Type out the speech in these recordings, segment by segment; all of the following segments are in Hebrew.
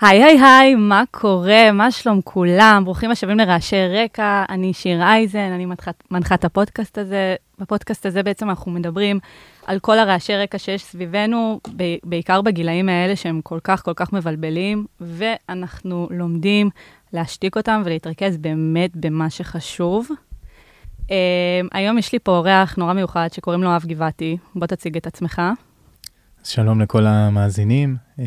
היי היי היי, מה קורה? מה שלום כולם? ברוכים השבים לרעשי רקע, אני שיר אייזן, אני מנחת הפודקאסט הזה. בפודקאסט הזה בעצם אנחנו מדברים על כל הרעשי רקע שיש סביבנו, בעיקר בגילאים האלה שהם כל כך כל כך מבלבלים, ואנחנו לומדים להשתיק אותם ולהתרכז באמת במה שחשוב. Um, היום יש לי פה אורח נורא מיוחד שקוראים לו אב גבעתי. בוא תציג את עצמך. שלום לכל המאזינים, אה,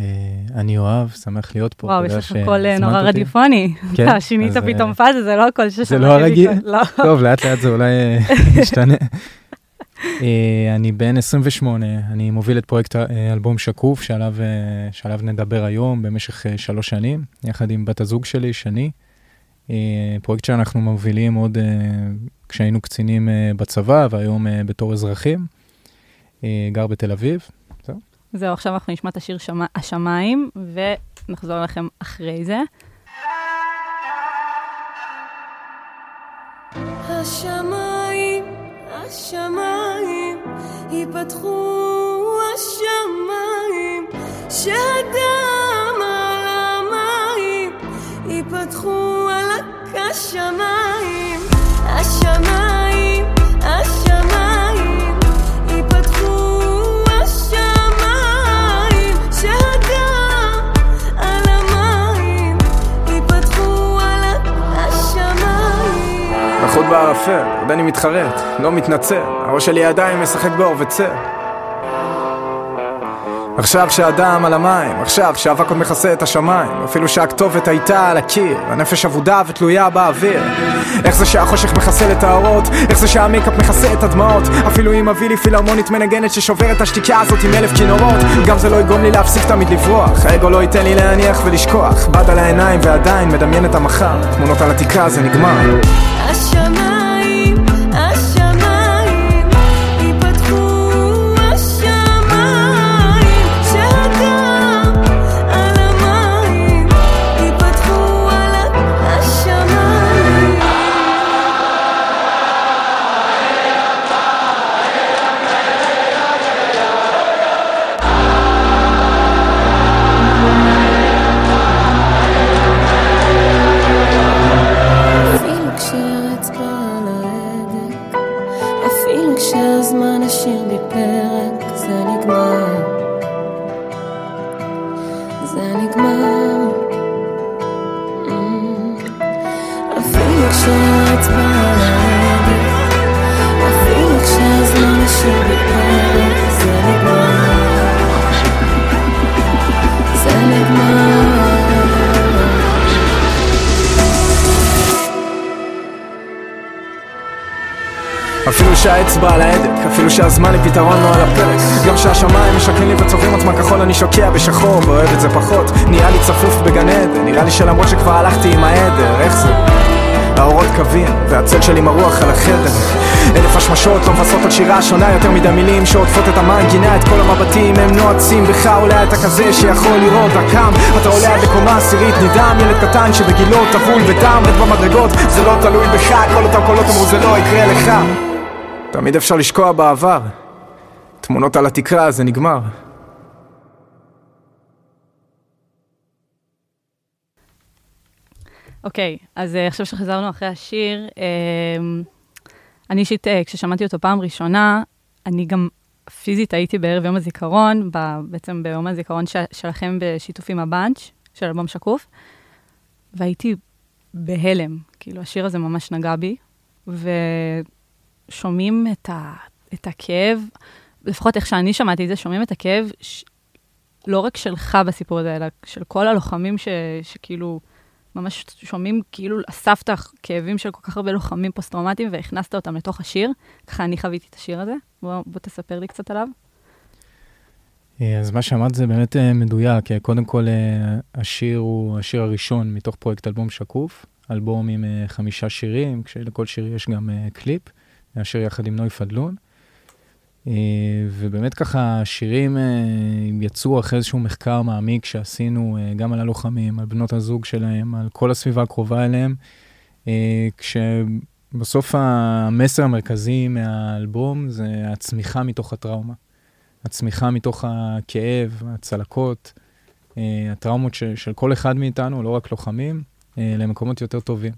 אני אוהב, שמח להיות פה. וואו, יש לך קול אה, נורא רדיפוני. כן. שינית אה, פתאום פאזה, זה לא הקול ששמעתי. זה לא הרגיל? לא. טוב, לאט לאט זה אולי ישתנה. אני בן 28, אני מוביל את פרויקט אלבום שקוף, שעליו, שעליו נדבר היום במשך שלוש שנים, יחד עם בת הזוג שלי, שני. פרויקט שאנחנו מובילים עוד כשהיינו קצינים בצבא, והיום בתור אזרחים. גר בתל אביב. זהו, עכשיו אנחנו נשמע את השיר שמה, השמיים, ונחזור אליכם אחרי זה. השמיים, השמיים, ייפתחו השמיים, שהדם על המים, ייפתחו על השמיים, השמיים, בערפל, עוד אני מתחרט, לא מתנצל, הראש שלי עדיין משחק באור וצל. עכשיו שהדם על המים, עכשיו שהאבק עוד מכסה את השמיים אפילו שהכתובת הייתה על הקיר, הנפש אבודה ותלויה באוויר. איך זה שהחושך מחסל את האורות, איך זה שהמייקאפ מכסה את הדמעות אפילו אם אביא לי פילהרמונית מנגנת ששוברת את השתיקה הזאת עם אלף כינורות. גם זה לא יגרום לי להפסיק תמיד לברוח האגו לא ייתן לי להניח ולשכוח. בד על העיניים ועדיין מדמיין את המחר תמונות על התקרה זה נגמר. שהאצבע שהזמן לפתרון לא על הפרק. גם שהשמיים משקרים לי וצובעים עוצמה כחול אני שוקע בשחור ואוהב את זה פחות. נראה לי צפוף בגן עדן, נראה לי שלמרות שכבר הלכתי עם העדר, איך זה? האורות קווים, והצל שלי מרוח על החדר. אלף השמשות לא מבשרות על שירה שונה יותר מדי מילים שעוטפות את המנגינה את כל המבטים הם נועצים בך עולה אתה כזה שיכול לראות הקם אתה עולה עד לקומה עשירית נדהם ילד קטן שבגילו טבול בדם רד במדרגות זה לא תלוי בך כל אותם קולות אמרו זה לא יקרה לך תמיד אפשר לשקוע בעבר. תמונות על התקרה, זה נגמר. אוקיי, okay, אז uh, עכשיו שחזרנו אחרי השיר, uh, אני אישית, uh, כששמעתי אותו פעם ראשונה, אני גם פיזית הייתי בערב יום הזיכרון, בעצם ביום הזיכרון שלכם בשיתוף עם הבאנץ', של אלבום שקוף, והייתי בהלם, כאילו השיר הזה ממש נגע בי, ו... שומעים את, ה, את הכאב, לפחות איך שאני שמעתי את זה, שומעים את הכאב ש, לא רק שלך בסיפור הזה, אלא של כל הלוחמים ש, שכאילו, ממש שומעים, כאילו אספת כאבים של כל כך הרבה לוחמים פוסט-טראומטיים והכנסת אותם לתוך השיר. ככה אני חוויתי את השיר הזה. בוא, בוא תספר לי קצת עליו. אה, אז מה שאמרת זה באמת אה, מדויק. אה, קודם כל, השיר הוא השיר הראשון מתוך פרויקט אלבום שקוף, אלבום עם חמישה שירים, כשלכל שיר יש גם קליפ. השיר יחד עם נוי פדלון. אה, ובאמת ככה, השירים אה, יצאו אחרי איזשהו מחקר מעמיק שעשינו אה, גם על הלוחמים, על בנות הזוג שלהם, על כל הסביבה הקרובה אליהם, כשבסוף המסר המרכזי מהאלבום זה הצמיחה מתוך הטראומה. הצמיחה מתוך הכאב, הצלקות, הטראומות של כל אחד מאיתנו, לא רק לוחמים, למקומות יותר טובים.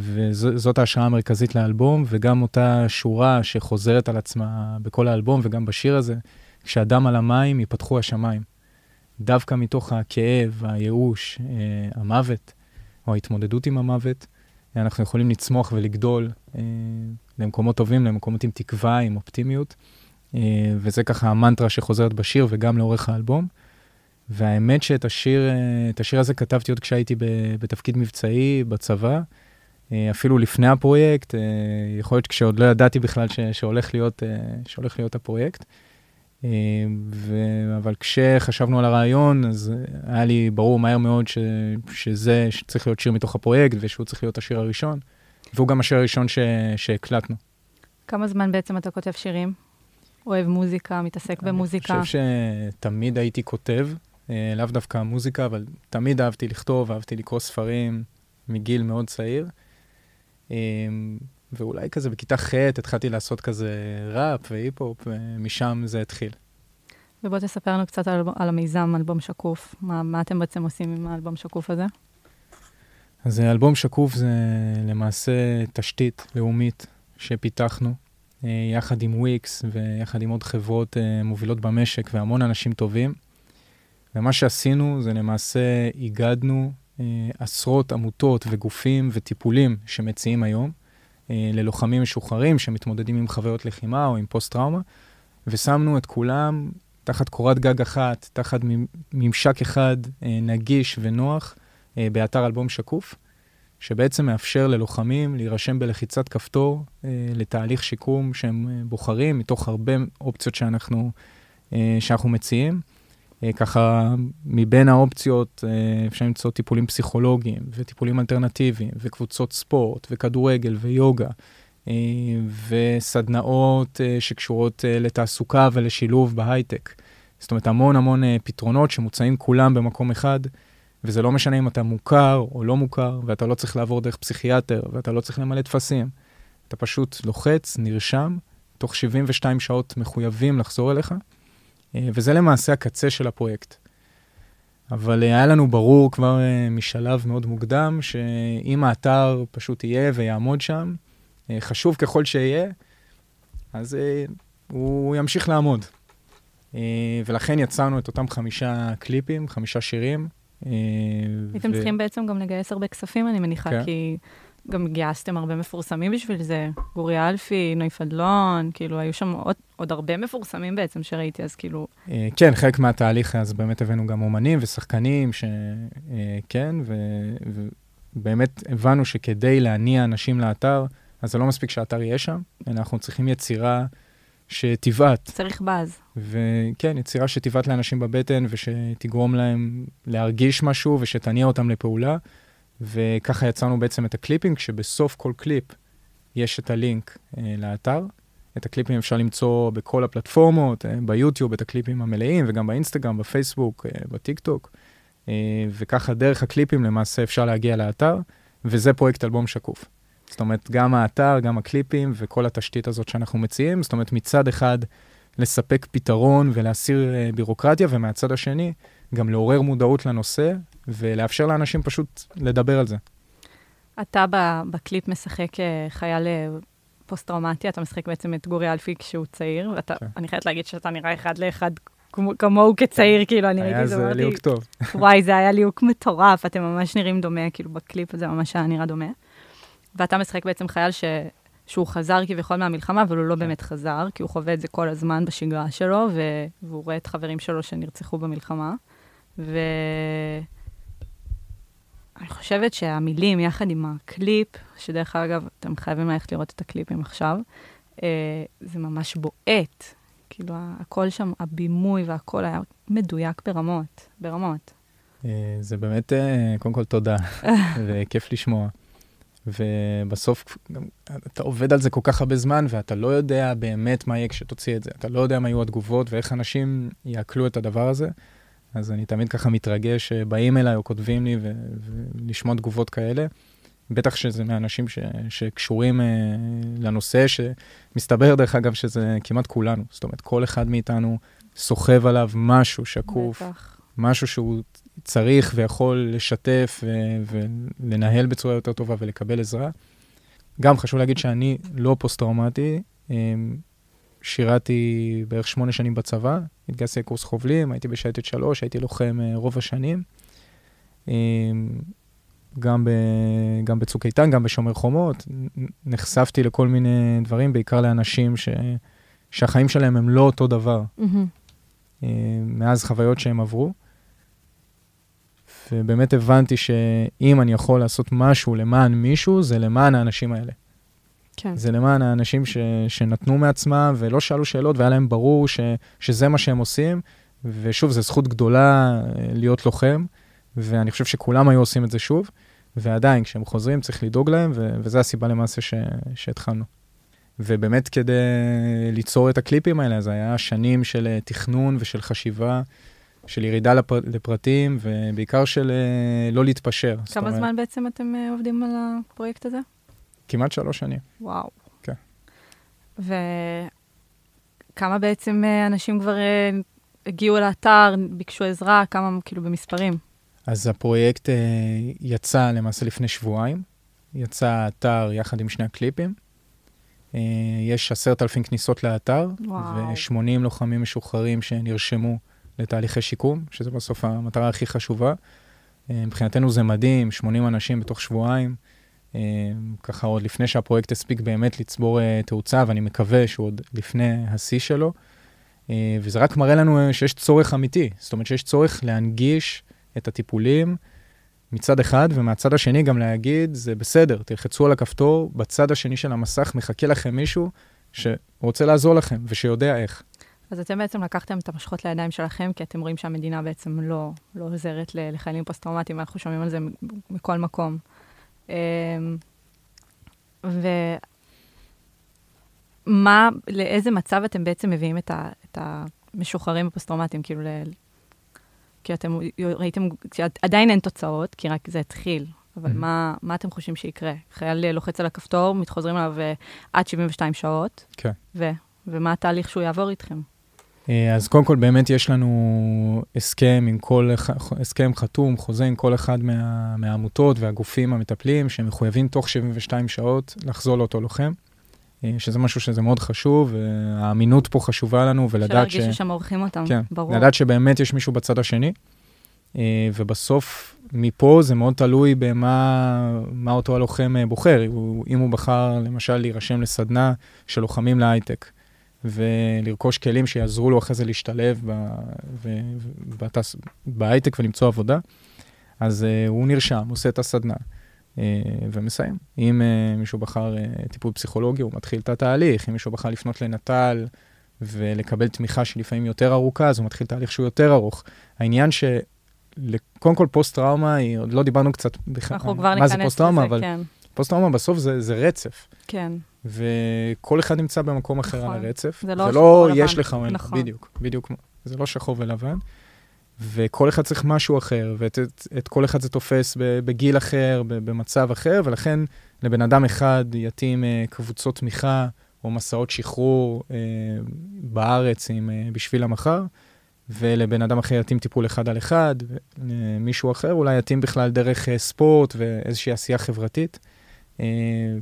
וזאת ההשראה המרכזית לאלבום, וגם אותה שורה שחוזרת על עצמה בכל האלבום וגם בשיר הזה, כשאדם על המים ייפתחו השמיים. דווקא מתוך הכאב, הייאוש, המוות, או ההתמודדות עם המוות, אנחנו יכולים לצמוח ולגדול אה, למקומות טובים, למקומות עם תקווה, עם אופטימיות. אה, וזה ככה המנטרה שחוזרת בשיר וגם לאורך האלבום. והאמת שאת השיר, אה, את השיר הזה כתבתי עוד כשהייתי בתפקיד מבצעי בצבא, אה, אפילו לפני הפרויקט, אה, יכול להיות כשעוד לא ידעתי בכלל ש, שהולך, להיות, שהולך להיות הפרויקט. ו... אבל כשחשבנו על הרעיון, אז היה לי ברור מהר מאוד ש... שזה שצריך להיות שיר מתוך הפרויקט ושהוא צריך להיות השיר הראשון, והוא גם השיר הראשון ש... שהקלטנו. כמה זמן בעצם אתה כותב שירים? אוהב מוזיקה, מתעסק במוזיקה? אני חושב שתמיד הייתי כותב, לאו דווקא מוזיקה, אבל תמיד אהבתי לכתוב, אהבתי לקרוא ספרים מגיל מאוד צעיר. אה, ואולי כזה בכיתה ח' התחלתי לעשות כזה ראפ והיפ-הופ, ומשם זה התחיל. ובוא תספר לנו קצת על, על המיזם, אלבום שקוף. מה, מה אתם בעצם עושים עם האלבום שקוף הזה? אז אלבום שקוף זה למעשה תשתית לאומית שפיתחנו, אה, יחד עם וויקס ויחד עם עוד חברות אה, מובילות במשק והמון אנשים טובים. ומה שעשינו זה למעשה איגדנו אה, עשרות עמותות וגופים וטיפולים שמציעים היום, אה, ללוחמים משוחררים שמתמודדים עם חוויות לחימה או עם פוסט-טראומה, ושמנו את כולם תחת קורת גג אחת, תחת ממשק אחד אה, נגיש ונוח אה, באתר אלבום שקוף, שבעצם מאפשר ללוחמים להירשם בלחיצת כפתור לתהליך שיקום שהם בוחרים מתוך הרבה אופציות שאנחנו, שאנחנו מציעים. אה, ככה, מבין האופציות אה, אפשר למצוא טיפולים פסיכולוגיים וטיפולים אלטרנטיביים וקבוצות ספורט וכדורגל ויוגה אה, וסדנאות שקשורות לתעסוקה ולשילוב בהייטק. זאת אומרת, המון המון פתרונות שמוצעים כולם במקום אחד, וזה לא משנה אם אתה מוכר או לא מוכר, ואתה לא צריך לעבור דרך פסיכיאטר, ואתה לא צריך למלא טפסים. אתה פשוט לוחץ, נרשם, תוך 72 שעות מחויבים לחזור אליך. אה, וזה למעשה הקצה של הפרויקט. אבל אה, היה לנו ברור כבר אה, משלב מאוד מוקדם, שאם האתר פשוט יהיה ויעמוד שם, חשוב ככל שיהיה, אז הוא ימשיך לעמוד. ולכן יצרנו את אותם חמישה קליפים, חמישה שירים. הייתם ו... צריכים בעצם גם לגייס הרבה כספים, אני מניחה, כן. כי גם גייסתם הרבה מפורסמים בשביל זה. גורי אלפי, נוי פדלון, כאילו, היו שם עוד, עוד הרבה מפורסמים בעצם שראיתי, אז כאילו... אה, כן, חלק מהתהליך, אז באמת הבאנו גם אומנים ושחקנים, שכן, אה, ובאמת הבנו שכדי להניע אנשים לאתר, אז זה לא מספיק שהאתר יהיה שם, אלא אנחנו צריכים יצירה שתבעט. צריך באז. וכן, יצירה שתבעט לאנשים בבטן ושתגרום להם להרגיש משהו ושתניע אותם לפעולה. וככה יצרנו בעצם את הקליפים, כשבסוף כל קליפ יש את הלינק אה, לאתר. את הקליפים אפשר למצוא בכל הפלטפורמות, אה, ביוטיוב, את הקליפים המלאים, וגם באינסטגרם, בפייסבוק, אה, בטיק טוק. אה, וככה דרך הקליפים למעשה אפשר להגיע לאתר, וזה פרויקט אלבום שקוף. זאת אומרת, גם האתר, גם הקליפים וכל התשתית הזאת שאנחנו מציעים, זאת אומרת, מצד אחד לספק פתרון ולהסיר אה, בירוקרטיה, ומהצד השני, גם לעורר מודעות לנושא ולאפשר לאנשים פשוט לדבר על זה. אתה בקליפ משחק אה, חייל אה, פוסט-טראומטי, אתה משחק בעצם את גורי אלפי כשהוא צעיר, ואני כן. חייבת להגיד שאתה נראה אחד לאחד כמוהו כצעיר, כאילו, אני ראיתי את זה, היה זה ליהוק טוב. וואי, זה היה ליהוק מטורף, אתם ממש נראים דומה, כאילו, בקליפ הזה ממש היה נראה דומה. ואתה משחק בעצם חייל ש... שהוא חזר כביכול מהמלחמה, אבל הוא לא כן. באמת חזר, כי הוא חווה את זה כל הזמן בשגרה שלו, ו... והוא רואה את חברים שלו שנרצחו במלחמה. ו... אני חושבת שהמילים יחד עם הקליפ, שדרך אגב, אתם חייבים ללכת לראות את הקליפים עכשיו, אה, זה ממש בועט. כאילו, הכל שם, הבימוי והכל היה מדויק ברמות, ברמות. אה, זה באמת, אה, קודם כל תודה, וכיף לשמוע. ובסוף אתה עובד על זה כל כך הרבה זמן, ואתה לא יודע באמת מה יהיה כשתוציא את זה. אתה לא יודע מה יהיו התגובות ואיך אנשים יעכלו את הדבר הזה. אז אני תמיד ככה מתרגש שבאים אליי או כותבים לי ולשמוע תגובות כאלה. בטח שזה מאנשים ש, שקשורים אה, לנושא, שמסתבר דרך אגב שזה כמעט כולנו. זאת אומרת, כל אחד מאיתנו סוחב עליו משהו שקוף. בטח. משהו שהוא צריך ויכול לשתף ו- ולנהל בצורה יותר טובה ולקבל עזרה. גם חשוב להגיד שאני לא פוסט-טראומטי, אמ, שירתי בערך שמונה שנים בצבא, התגייסתי לקורס חובלים, הייתי בשייטת שלוש, הייתי לוחם אה, רוב השנים. אמ, גם, ב, גם בצוק איתן, גם בשומר חומות, נחשפתי לכל מיני דברים, בעיקר לאנשים ש, שהחיים שלהם הם לא אותו דבר, mm-hmm. מאז חוויות שהם עברו. ובאמת הבנתי שאם אני יכול לעשות משהו למען מישהו, זה למען האנשים האלה. כן. זה למען האנשים ש, שנתנו מעצמם ולא שאלו שאלות, והיה להם ברור ש, שזה מה שהם עושים. ושוב, זו זכות גדולה אה, להיות לוחם, ואני חושב שכולם היו עושים את זה שוב, ועדיין, כשהם חוזרים, צריך לדאוג להם, ו- וזו הסיבה למעשה ש- שהתחלנו. ובאמת, כדי ליצור את הקליפים האלה, זה היה שנים של אה, תכנון ושל חשיבה. של ירידה לפ... לפרטים, ובעיקר של uh, לא להתפשר. כמה אומרת, זמן בעצם אתם עובדים על הפרויקט הזה? כמעט שלוש שנים. וואו. כן. וכמה בעצם uh, אנשים כבר uh, הגיעו לאתר, ביקשו עזרה, כמה כאילו במספרים? אז הפרויקט uh, יצא למעשה לפני שבועיים. יצא האתר יחד עם שני הקליפים. Uh, יש עשרת אלפים כניסות לאתר, ו-80 לוחמים משוחררים שנרשמו לתהליכי שיקום, שזה בסוף המטרה הכי חשובה. אה, מבחינתנו זה מדהים, 80 אנשים בתוך שבועיים, אה, ככה עוד לפני שהפרויקט הספיק באמת לצבור אה, תאוצה, ואני מקווה שהוא עוד לפני השיא שלו. וזה רק מראה לנו שיש צורך אמיתי, זאת אומרת שיש צורך להנגיש את הטיפולים מצד אחד, ומהצד השני גם להגיד, זה בסדר, תלחצו על הכפתור, בצד השני של המסך מחכה לכם מישהו שרוצה לעזור לכם ושיודע איך. אז אתם בעצם לקחתם את המושכות לידיים שלכם, כי אתם רואים שהמדינה בעצם לא, לא עוזרת לחיילים פוסט-טראומטיים, אנחנו שומעים על זה מכל מקום. אמ, ומה, לאיזה מצב אתם בעצם מביאים את, ה, את המשוחררים הפוסט-טראומטיים? כאילו, ל... כי אתם ראיתם, עדיין אין תוצאות, כי רק זה התחיל, אבל mm-hmm. מה, מה אתם חושבים שיקרה? חייל לוחץ על הכפתור, חוזרים אליו uh, עד 72 שעות, כן. ו, ומה התהליך שהוא יעבור איתכם? אה, אז קודם כל, באמת יש לנו הסכם עם כל, הסכם חתום, חוזה עם כל אחד מה, מהעמותות והגופים המטפלים, שמחויבים תוך 72 שעות לחזור לאותו לוחם, אה, שזה משהו שזה מאוד חשוב, והאמינות פה חשובה לנו, ולדעת ש... שלא ירגישו שם עורכים אותם, כן, ברור. לדעת שבאמת יש מישהו בצד השני, אה, ובסוף, מפה זה מאוד תלוי במה אותו הלוחם בוחר. אם הוא בחר, למשל, להירשם לסדנה של לוחמים להייטק. ולרכוש כלים שיעזרו לו אחרי זה להשתלב בהייטק ולמצוא עבודה. אז uh, הוא נרשם, עושה את הסדנה uh, ומסיים. אם uh, מישהו בחר uh, טיפול פסיכולוגי, הוא מתחיל את התהליך. אם מישהו בחר לפנות לנט"ל ולקבל תמיכה שלפעמים יותר ארוכה, אז הוא מתחיל תהליך שהוא יותר ארוך. העניין ש... קודם כל פוסט-טראומה, עוד לא דיברנו קצת בכלל, מה זה פוסט-טראומה, אבל כן. פוסט-טראומה בסוף זה, זה רצף. כן. וכל אחד נמצא במקום אחר נכון. על הרצף. זה לא שחור לא. יש לך, נכון. בדיוק, בדיוק. זה לא שחור ולבן. וכל אחד צריך משהו אחר, ואת את, את כל אחד זה תופס בגיל אחר, במצב אחר, ולכן לבן אדם אחד יתאים אה, קבוצות תמיכה או מסעות שחרור אה, בארץ עם, אה, בשביל המחר, ולבן אדם אחר יתאים טיפול אחד על אחד, ומישהו אחר אולי יתאים בכלל דרך אה, ספורט ואיזושהי עשייה חברתית. אה,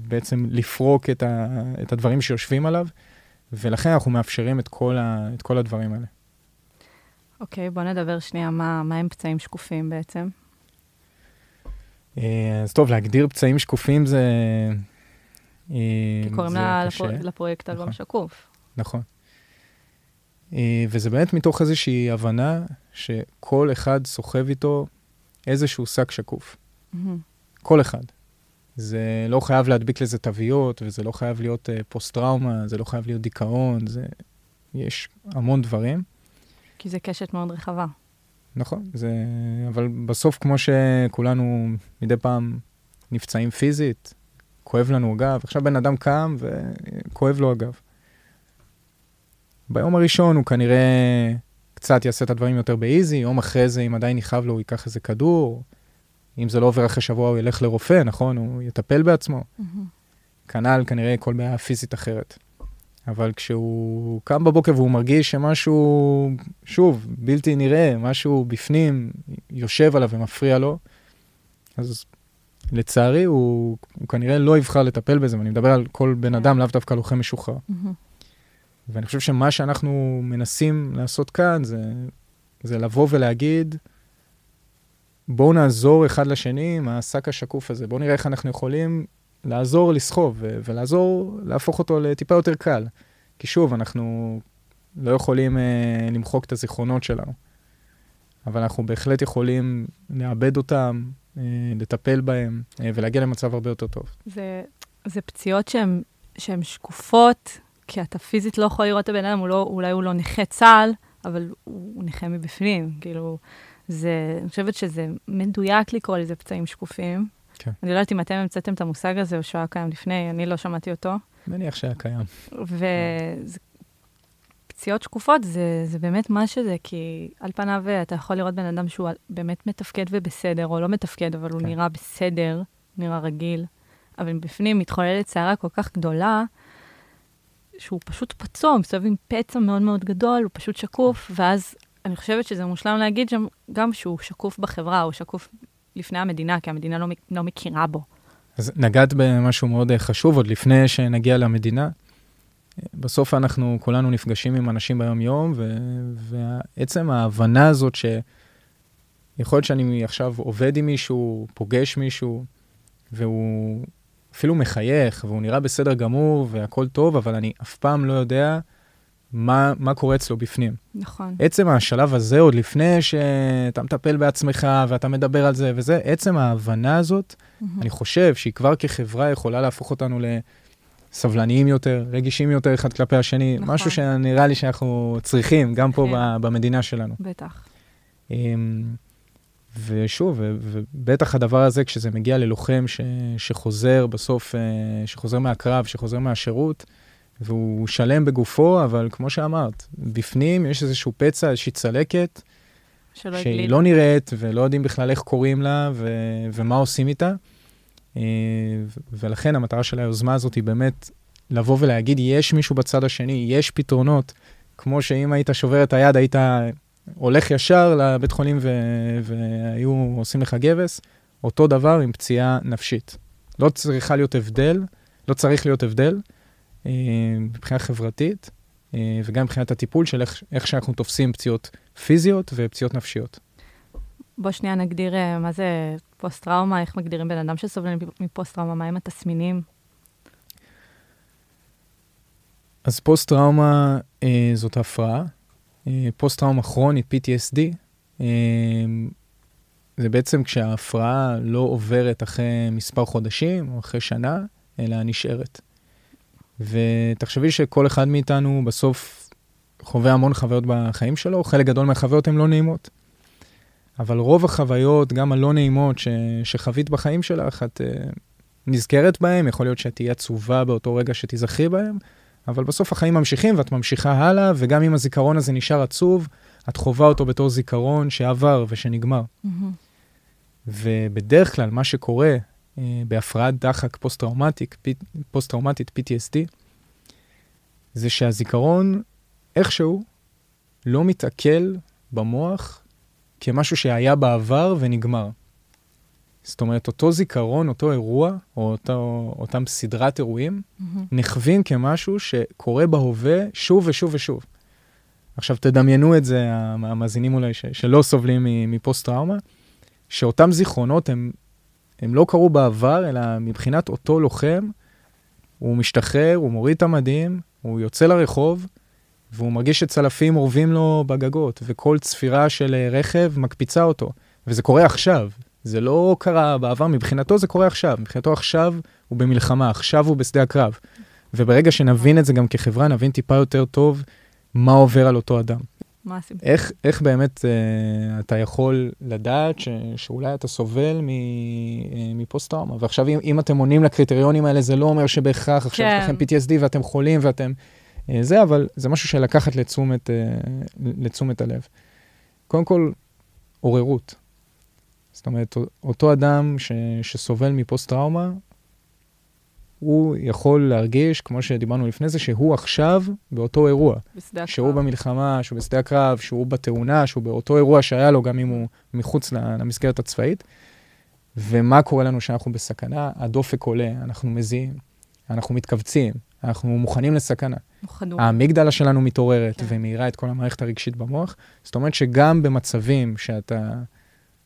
בעצם לפרוק את, ה, את הדברים שיושבים עליו, ולכן אנחנו מאפשרים את כל, ה, את כל הדברים האלה. אוקיי, okay, בוא נדבר שנייה, מה, מה הם פצעים שקופים בעצם? אה, אז טוב, להגדיר פצעים שקופים זה... אה, כי קוראים לה לפר... לפרויקט אלבום נכון. שקוף. נכון. וזה באמת מתוך איזושהי הבנה שכל אחד סוחב איתו איזשהו שק שקוף. Mm-hmm. כל אחד. זה לא חייב להדביק לזה תוויות, וזה לא חייב להיות uh, פוסט-טראומה, זה לא חייב להיות דיכאון, זה... יש המון דברים. כי זה קשת מאוד רחבה. נכון, זה... אבל בסוף, כמו שכולנו מדי פעם נפצעים פיזית, כואב לנו הגב, עכשיו בן אדם קם וכואב לו הגב. ביום הראשון הוא כנראה קצת יעשה את הדברים יותר באיזי, יום אחרי זה, אם עדיין יכאב לו, הוא ייקח איזה כדור, אם זה לא עובר אחרי שבוע, הוא ילך לרופא, נכון? הוא יטפל בעצמו. Mm-hmm. כנ"ל כנראה כל בעיה פיזית אחרת. אבל כשהוא קם בבוקר והוא מרגיש שמשהו, שוב, בלתי נראה, משהו בפנים יושב עליו ומפריע לו, אז לצערי הוא, הוא כנראה לא יבחר לטפל בזה, ואני מדבר על כל בן אדם, לאו דווקא לוחם משוחרר. ואני חושב שמה שאנחנו מנסים לעשות כאן זה, זה לבוא ולהגיד, בואו נעזור אחד לשני עם השק השקוף הזה, בואו נראה איך אנחנו יכולים לעזור לסחוב ולעזור להפוך אותו לטיפה יותר קל. כי שוב, אנחנו לא יכולים אה, למחוק את הזיכרונות שלנו, אבל אנחנו בהחלט יכולים לאבד אותם, אה, לטפל בהם אה, ולהגיע למצב הרבה יותר טוב. זה, זה פציעות שהן שקופות, כי אתה פיזית לא יכול לראות את הבן אדם, לא, אולי הוא לא נכה צה"ל, אבל הוא נכה מבפנים. כאילו, זה, אני חושבת שזה מדויק לקרוא לזה פצעים שקופים. כן. אני לא יודעת אם אתם המצאתם את המושג הזה או שהוא היה קיים לפני, אני לא שמעתי אותו. מניח שהיה קיים. ופציעות שקופות זה, זה באמת מה שזה, כי על פניו אתה יכול לראות בן אדם שהוא באמת מתפקד ובסדר, או לא מתפקד, אבל כן. הוא נראה בסדר, נראה רגיל, אבל בפנים מתחוללת סערה כל כך גדולה, שהוא פשוט פצוע, מסתובב עם פצע מאוד מאוד גדול, הוא פשוט שקוף, ואז אני חושבת שזה מושלם להגיד שם גם שהוא שקוף בחברה, הוא שקוף לפני המדינה, כי המדינה לא, לא מכירה בו. אז נגעת במשהו מאוד אה, חשוב, עוד לפני שנגיע למדינה. בסוף אנחנו כולנו נפגשים עם אנשים ביום-יום, ועצם ההבנה הזאת שיכול להיות שאני עכשיו עובד עם מישהו, פוגש מישהו, והוא אפילו מחייך, והוא נראה בסדר גמור, והכול טוב, אבל אני אף פעם לא יודע מה, מה קורה אצלו בפנים. נכון. עצם השלב הזה, עוד לפני שאתה מטפל בעצמך ואתה מדבר על זה וזה, עצם ההבנה הזאת, mm-hmm. אני חושב שהיא כבר כחברה יכולה להפוך אותנו לסבלניים יותר, רגישים יותר אחד כלפי השני, נכון. משהו שנראה לי שאנחנו צריכים, גם פה כן. במדינה שלנו. בטח. אמ, ושוב, ובטח הדבר הזה, כשזה מגיע ללוחם ש, שחוזר בסוף, אה, שחוזר מהקרב, שחוזר מהשירות, והוא שלם בגופו, אבל כמו שאמרת, בפנים יש איזשהו פצע, איזושהי צלקת, שהיא גליד. לא נראית, ולא יודעים בכלל איך קוראים לה ו- ומה עושים איתה. אה, ולכן המטרה של היוזמה הזאת היא באמת לבוא ולהגיד, יש מישהו בצד השני, יש פתרונות, כמו שאם היית שובר את היד, היית הולך ישר לבית חולים ו- והיו עושים לך גבס, אותו דבר עם פציעה נפשית. לא צריכה להיות הבדל, לא צריך להיות הבדל. אה, מבחינה חברתית, אה, וגם מבחינת הטיפול של איך, איך שאנחנו תופסים פציעות פיזיות ופציעות נפשיות. בוא שנייה נגדיר אה, מה זה פוסט-טראומה, איך מגדירים בן אדם שסובל מפוסט-טראומה, מהם התסמינים? אז פוסט-טראומה אה, זאת הפרעה. אה, פוסט-טראומה כרונית, PTSD, אה, זה בעצם כשההפרעה לא עוברת אחרי מספר חודשים או אחרי שנה, אלא נשארת. ותחשבי שכל אחד מאיתנו בסוף חווה המון חוויות בחיים שלו, חלק גדול מהחוויות הן לא נעימות. אבל רוב החוויות, גם הלא נעימות ש, שחווית בחיים שלך, את uh, נזכרת בהן, יכול להיות שאת תהיי עצובה באותו רגע שתיזכרי בהן, אבל בסוף החיים ממשיכים ואת ממשיכה הלאה, וגם אם הזיכרון הזה נשאר עצוב, את חווה אותו בתור זיכרון שעבר ושנגמר. Mm-hmm. ובדרך כלל מה שקורה בהפרעת דחק פוסט-טראומטית, פוסט-טראומטית PTSD, זה שהזיכרון איכשהו לא מתעכל במוח כמשהו שהיה בעבר ונגמר. זאת אומרת, אותו זיכרון, אותו אירוע, או אותו, אותם סדרת אירועים, mm-hmm. נחווים כמשהו שקורה בהווה שוב ושוב ושוב. עכשיו, תדמיינו את זה, המאזינים אולי ש, שלא סובלים מפוסט-טראומה, שאותם זיכרונות הם הם לא קרו בעבר, אלא מבחינת אותו לוחם, הוא משתחרר, הוא מוריד את המדים, הוא יוצא לרחוב, והוא מרגיש שצלפים אורבים לו בגגות, וכל צפירה של אה, רכב מקפיצה אותו. וזה קורה עכשיו, זה לא קרה בעבר, מבחינתו זה קורה עכשיו. מבחינתו עכשיו הוא במלחמה, עכשיו הוא בשדה הקרב. וברגע שנבין את זה גם כחברה, נבין טיפה יותר טוב מה עובר על אותו אדם. מה הסיפור? איך, איך באמת uh, אתה יכול לדעת ש, שאולי אתה סובל מ, uh, מפוסט-טראומה? ועכשיו, אם, אם אתם עונים לקריטריונים האלה, זה לא אומר שבהכרח עכשיו כן. יש לכם PTSD ואתם חולים ואתם... Uh, זה, אבל זה משהו שלקחת לתשומת, uh, לתשומת הלב. קודם כל, עוררות. זאת אומרת, אותו אדם ש, שסובל מפוסט-טראומה, הוא יכול להרגיש, כמו שדיברנו לפני זה, שהוא עכשיו באותו אירוע. בשדה הקרב. שהוא במלחמה, שהוא בשדה הקרב, שהוא בתאונה, שהוא באותו אירוע שהיה לו, גם אם הוא מחוץ למסגרת הצבאית. ומה קורה לנו כשאנחנו בסכנה? הדופק עולה, אנחנו מזיעים, אנחנו מתכווצים, אנחנו מוכנים לסכנה. חדור. האמיגדלה שלנו מתעוררת כן. ומאירה את כל המערכת הרגשית במוח. זאת אומרת שגם במצבים שאתה,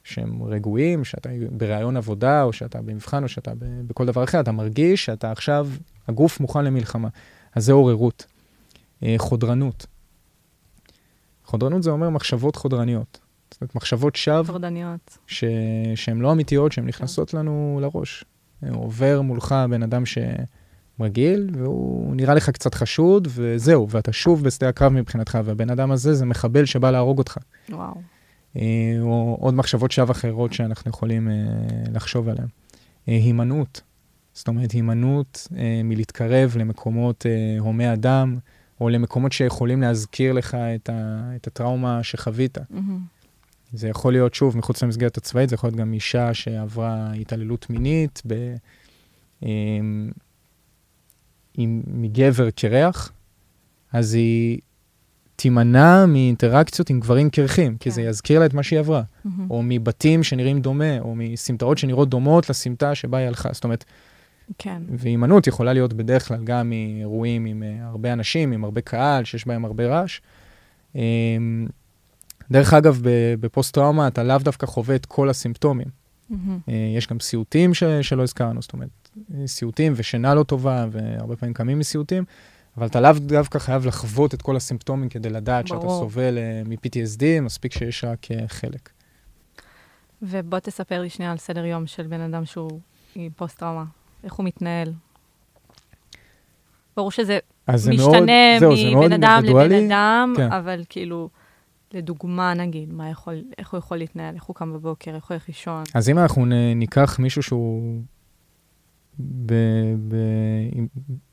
שהם רגועים, שאתה בראיון עבודה, או שאתה במבחן, או שאתה בכל דבר אחר, אתה מרגיש שאתה עכשיו, הגוף מוכן למלחמה. אז זה עוררות. אה, חודרנות. חודרנות זה אומר מחשבות חודרניות. זאת אומרת, מחשבות שווא טורדניות. ש... שהן לא אמיתיות, שהן נכנסות לנו לראש. עובר מולך בן אדם שמגעיל, והוא נראה לך קצת חשוד, וזהו, ואתה שוב בשדה הקרב מבחינתך, והבן אדם הזה זה מחבל שבא להרוג אותך. וואו. אה, או עוד מחשבות שווא אחרות שאנחנו יכולים אה, לחשוב עליהן. אה, הימנעות, זאת אומרת, הימנעות מלהתקרב למקומות הומי אדם, או למקומות שיכולים להזכיר לך את, ה... את הטראומה שחווית. מהמם. זה יכול להיות, שוב, מחוץ למסגרת הצבאית, זה יכול להיות גם אישה שעברה התעללות מינית ב, עם, עם, מגבר קרח, אז היא תימנע מאינטראקציות עם גברים קרחים, כי כן. זה יזכיר לה את מה שהיא עברה. או מבתים שנראים דומה, או מסמטאות שנראות דומות לסמטה שבה היא הלכה. זאת אומרת, כן. והימנעות יכולה להיות בדרך כלל גם מאירועים עם אה, הרבה אנשים, עם הרבה קהל, שיש בהם הרבה רעש. אמ, דרך אגב, בפוסט-טראומה אתה לאו דווקא חווה את כל הסימפטומים. אה, יש גם סיוטים ש- שלא הזכרנו, זאת אומרת, אה, סיוטים ושינה לא טובה, והרבה פעמים קמים מסיוטים, אבל אתה לאו דווקא חייב לחוות את כל הסימפטומים כדי לדעת שאתה ברור. סובל אה, מ-PTSD, מספיק שיש רק אה, חלק. ובוא תספר לי שנייה על סדר יום של בן אדם שהוא עם פוסט-טראומה. איך הוא מתנהל. ברור שזה זה מאוד, משתנה זהו, מבן אדם. לבן אדם, כן. אבל כאילו, לדוגמה, נגיד, מה יכול, איך הוא יכול להתנהל, איך הוא קם בבוקר, איך הוא הולך לישון. אז אם אנחנו ניקח מישהו שהוא ב, ב,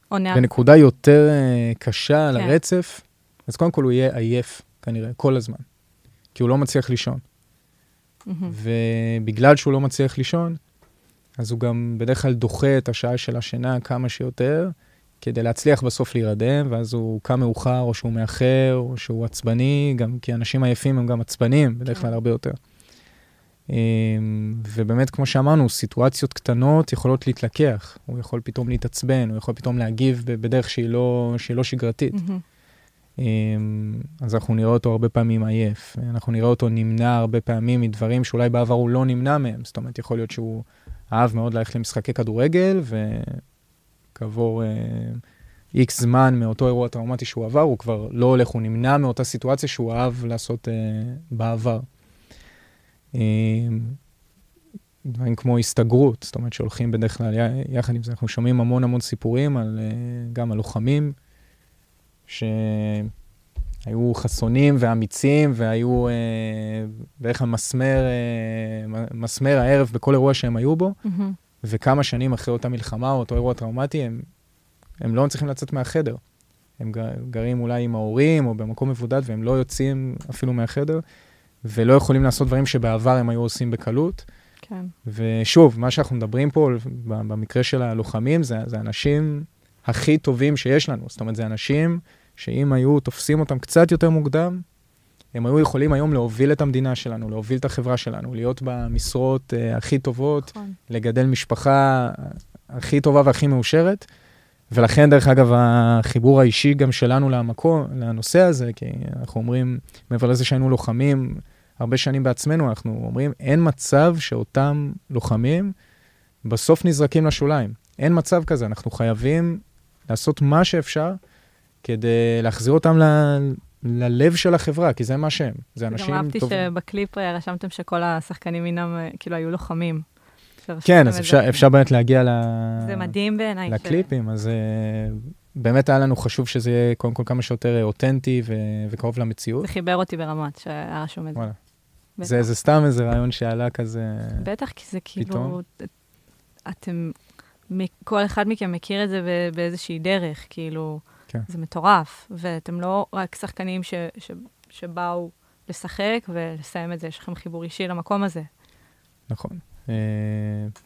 עונה, בנקודה יותר אה, קשה על כן. הרצף, אז קודם כל הוא יהיה עייף, כנראה, כל הזמן. כי הוא לא מצליח לישון. ובגלל שהוא לא מצליח לישון, אז הוא גם בדרך כלל דוחה את השעה של השינה כמה שיותר, כדי להצליח בסוף להירדם, ואז הוא קם מאוחר, או שהוא מאחר, או שהוא עצבני, גם כי אנשים עייפים הם גם עצבניים, בדרך כלל כן. הרבה יותר. אמ, ובאמת, כמו שאמרנו, סיטואציות קטנות יכולות להתלקח. הוא יכול פתאום להתעצבן, הוא יכול פתאום להגיב בדרך שהיא לא, שהיא לא שגרתית. אמ, אז אנחנו נראה אותו הרבה פעמים עייף. אנחנו נראה אותו נמנע הרבה פעמים מדברים שאולי בעבר הוא לא נמנע מהם. זאת אומרת, יכול להיות שהוא אהב מאוד ללכת למשחקי כדורגל, וכעבור איקס זמן מאותו אירוע טראומטי שהוא עבר, הוא כבר לא הולך, הוא נמנע מאותה סיטואציה שהוא אהב לעשות uh, בעבר. דברים כמו הסתגרות, זאת אומרת שהולכים בדרך כלל, יחד עם זה, אנחנו שומעים המון המון סיפורים על, uh, גם על לוחמים, שהיו חסונים ואמיצים, והיו uh, בערך המסמר, uh, מסמר הערב בכל אירוע שהם היו בו, מהמם. וכמה שנים אחרי אותה מלחמה או אותו אירוע טראומטי, הם, הם לא מצליחים לצאת מהחדר. הם גר- גרים אולי עם ההורים או במקום מבודד, והם לא יוצאים אפילו מהחדר, ולא יכולים לעשות דברים שבעבר הם היו עושים בקלות. כן. ושוב, מה שאנחנו מדברים פה, במקרה של הלוחמים, זה, זה האנשים הכי טובים שיש לנו. זאת אומרת, זה אנשים שאם היו תופסים אותם קצת יותר מוקדם, הם היו יכולים היום להוביל את המדינה שלנו, להוביל את החברה שלנו, להיות במשרות uh, הכי טובות, נכון. לגדל משפחה הכי טובה והכי מאושרת. ולכן, דרך אגב, החיבור האישי גם שלנו למקום, לנושא הזה, כי אנחנו אומרים, מעבר לזה שהיינו לוחמים הרבה שנים בעצמנו, אנחנו אומרים, אין מצב שאותם לוחמים בסוף נזרקים לשוליים. אין מצב כזה, אנחנו חייבים לעשות מה שאפשר כדי להחזיר אותם ל... ללב של החברה, כי זה מה שהם. זה גם אנשים אהבתי טובים. שבקליפ אה, רשמתם שכל השחקנים אינם, אה, כאילו, היו לוחמים. שרשמתם כן, אז. אפשר, אפשר באמת להגיע ל... זה מדהים בעיניי. ש- לקליפים, אז uh, באמת היה לנו חשוב שזה יהיה קודם כל כמה שיותר אה, אותנטי ו- וקרוב למציאות. זה חיבר אותי ברמת שהיה רשום את זה. זה, זה סתם איזה רעיון שעלה כזה... בטח, כי זה כאילו, פתאום. אתם, כל אחד מכם מכיר את זה באיזושהי דרך, כאילו, כן. זה מטורף, ואתם לא רק שחקנים ש, ש, שבאו לשחק ולסיים את זה, יש לכם חיבור אישי למקום הזה. נכון. אה,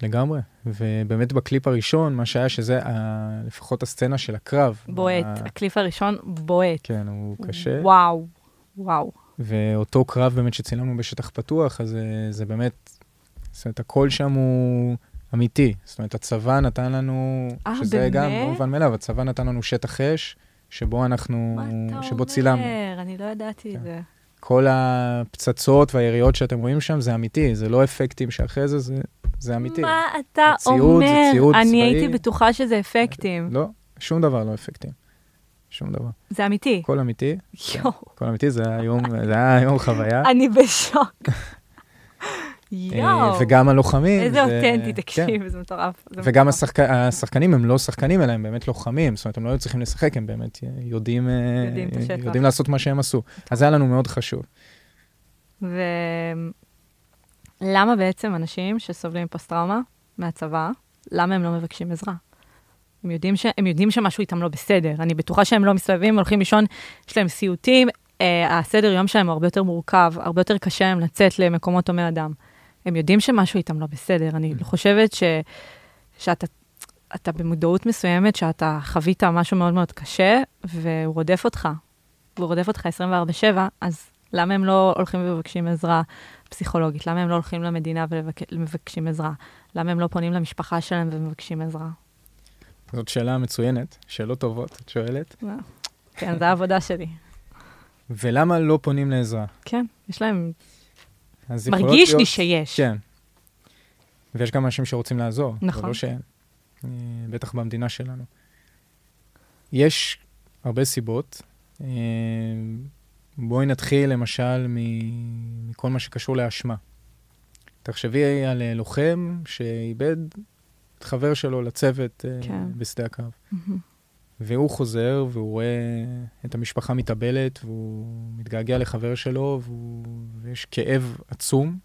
לגמרי. ובאמת בקליפ הראשון, מה שהיה שזה ה, לפחות הסצנה של הקרב. בועט. ה- הקליפ הראשון בועט. כן, הוא קשה. וואו, וואו. ואותו קרב באמת שצילמנו בשטח פתוח, אז זה, זה באמת, זאת אומרת, הכל שם הוא אמיתי. זאת אומרת, הצבא נתן לנו, אה, שזה גם באמת? לא מובן מאליו, הצבא נתן לנו שטח אש, שבו אנחנו, מה אתה שבו אומר? צילמנו. אני לא ידעתי את כן. זה. כל הפצצות והיריות שאתם רואים שם זה אמיתי, זה לא אפקטים שאחרי זה, זה, זה אמיתי. מה אתה הציוד זה אומר? ציוד אני צבאי. הייתי בטוחה שזה אפקטים. לא, שום דבר לא אפקטים. שום דבר. זה אמיתי. הכל אמיתי, יואו, הכל אמיתי, זה היה יום, זה היה יום חוויה. אני בשוק. אה, יואו. וגם הלוחמים. איזה זה- אותנטי, כן. תקשיב, זה מטורף. זה וגם מטורף. השחק... השחקנים הם לא שחקנים, אלא הם באמת לוחמים. זאת אומרת, הם לא היו צריכים לשחק, הם באמת יודעים, אה, יודעים השטח. יודעים לעשות מה שהם עשו. אז זה היה לנו מאוד חשוב. ולמה בעצם אנשים שסובלים מפוסט-טראומה מהצבא, למה הם לא מבקשים עזרה? הם יודעים, ש... הם יודעים שמשהו איתם לא בסדר. אני בטוחה שהם לא מסתובבים, הולכים לישון, יש להם סיוטים, אה, הסדר יום שלהם הוא הרבה יותר מורכב, הרבה יותר קשה להם לצאת למקומות הומי אדם. הם יודעים שמשהו איתם לא בסדר. אני חושבת ש... שאתה אתה במודעות מסוימת, שאתה חווית משהו מאוד מאוד קשה, והוא רודף אותך. והוא רודף אותך 24/7, אז למה הם לא הולכים ומבקשים עזרה פסיכולוגית? למה הם לא הולכים למדינה ומבקשים עזרה? למה הם לא פונים למשפחה שלהם ומבקשים עזרה? זאת שאלה מצוינת, שאלות טובות, את שואלת. כן, זו העבודה שלי. ולמה לא פונים לעזרה? כן, יש להם... מרגיש לי להיות- שיש. כן. ויש גם אנשים שרוצים לעזור. נכון. לא שאין. אה, בטח במדינה שלנו. יש הרבה סיבות. אה, בואי נתחיל למשל מכל מה שקשור לאשמה. תחשבי על אה, לוחם שאיבד את חבר שלו לצוות אה, כן. בשדה הקרב. מהמם. והוא חוזר, והוא רואה את המשפחה מתאבלת, והוא מתגעגע לחבר שלו, והוא... ויש כאב עצום.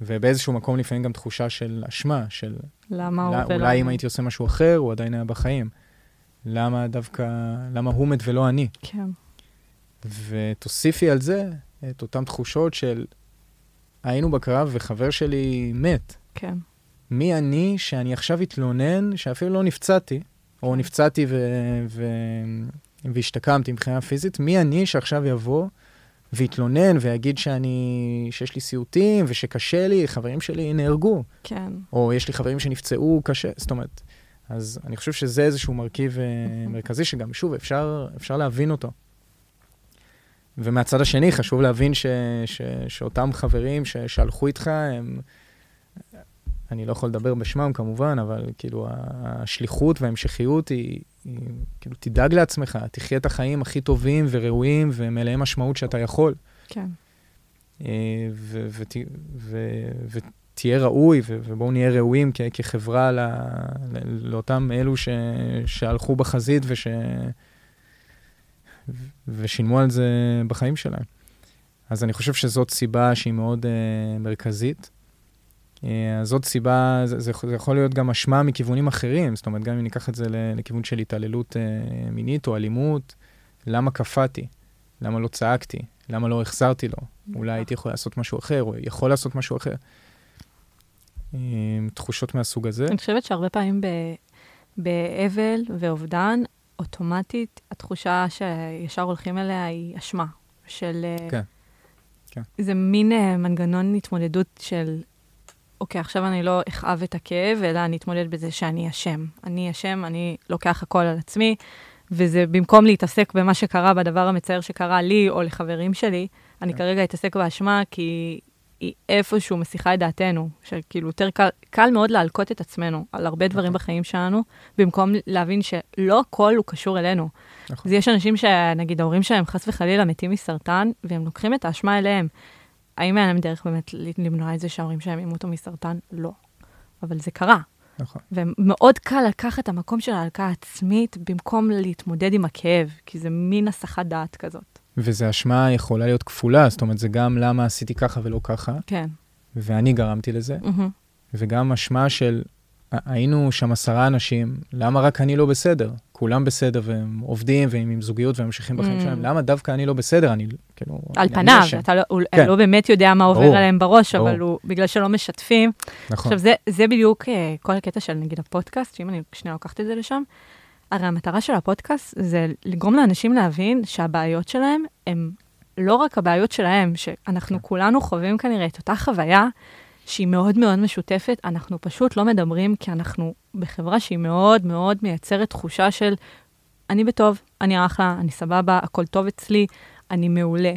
ובאיזשהו מקום לפעמים גם תחושה של אשמה, של למה הוא לא, ולא... אולי אם? הייתי עושה משהו אחר, הוא עדיין היה בחיים. למה דווקא, למה הוא מת ולא אני? כן, ותוסיפי על זה את אותן תחושות של היינו בקרב וחבר שלי מת. כן. מי אני שאני עכשיו אתלונן שאפילו לא נפצעתי, או נפצעתי ו- ו- והשתקמתי מבחינה פיזית, מי אני שעכשיו יבוא ויתלונן ויגיד שאני, שיש לי סיוטים ושקשה לי, חברים שלי נהרגו, כן. או יש לי חברים שנפצעו קשה, זאת אומרת, אז אני חושב שזה איזשהו מרכיב אה, מרכזי שגם, שוב, אפשר, אפשר להבין אותו. ומהצד השני, חשוב להבין ש, ש, שאותם חברים ש, שהלכו איתך, הם... אני לא יכול לדבר בשמם כמובן, אבל כאילו השליחות וההמשכיות היא, היא כאילו, תדאג לעצמך, תחיה את החיים הכי טובים וראויים ומלאי משמעות שאתה יכול. כן. אה, ו- ות- ו- ותהיה ראוי, ו- ובואו נהיה ראויים כ- כחברה ל- ל- לאותם אלו ש- שהלכו בחזית וש... ושילמו על זה בחיים שלהם. אז אני חושב שזאת סיבה שהיא מאוד uh, מרכזית. Uh, אז זאת סיבה, זה, זה, זה יכול להיות גם אשמה מכיוונים אחרים, זאת אומרת, גם אם ניקח את זה לכיוון של התעללות uh, מינית או אלימות, למה קפאתי? למה לא צעקתי? למה לא החזרתי לו? אולי הייתי יכול לעשות משהו אחר, או יכול לעשות משהו אחר. עם תחושות מהסוג הזה. אני חושבת שהרבה פעמים ב- באבל ואובדן, אוטומטית התחושה שישר הולכים אליה היא אשמה. של... אה, כן, כן. זה מין אה, מנגנון התמודדות של, אוקיי, עכשיו אני לא אכאב את הכאב, אלא אני אתמודד בזה שאני אשם. אני אשם, אני לוקח הכל על עצמי, וזה במקום להתעסק במה שקרה, בדבר המצער שקרה לי או לחברים שלי, אני כן. כרגע אתעסק באשמה, כי היא איפשהו מסיחה את דעתנו, שכאילו יותר קל, קל מאוד להלקות את עצמנו על הרבה דברים נכון. בחיים שלנו, במקום להבין שלא הכל הוא קשור אלינו. נכון. אז יש אנשים שנגיד ההורים שלהם חס וחלילה מתים מסרטן, והם לוקחים את האשמה אליהם. האם אין להם דרך באמת למנוע את זה שההורים שלהם ימותו מסרטן? לא. אבל זה קרה. נכון. ומאוד קל לקחת את המקום של ההלקאה העצמית במקום להתמודד עם הכאב, כי זה מין הסחת דעת כזאת. וזו אשמה יכולה להיות כפולה, זאת אומרת, זה גם למה עשיתי ככה ולא ככה, כן. ואני גרמתי לזה, מהמם. וגם אשמה של, היינו שם עשרה אנשים, למה רק אני לא בסדר? וכולם בסדר, והם עובדים, והם עם זוגיות, והם ממשיכים בחיים Mm. שלהם, למה דווקא אני לא בסדר? אני, כאילו... על אני פניו. אתה לא, הוא כן. לא באמת יודע מה עובר ברור, עליהם בראש, ברור. אבל הוא, בגלל שלא משתפים. נכון. עכשיו, זה, זה בדיוק אה, כל הקטע של נגיד הפודקאסט, שאם אני שנייה לוקחת את זה לשם, הרי המטרה של הפודקאסט זה לגרום לאנשים להבין שהבעיות שלהם הם לא רק הבעיות שלהם, שאנחנו כן. כולנו חווים כנראה את אותה חוויה שהיא מאוד מאוד משותפת, אנחנו פשוט לא מדברים כי אנחנו בחברה שהיא מאוד מאוד מייצרת תחושה של אני בטוב, אני אחלה, אני סבבה, הכל טוב אצלי, אני מעולה.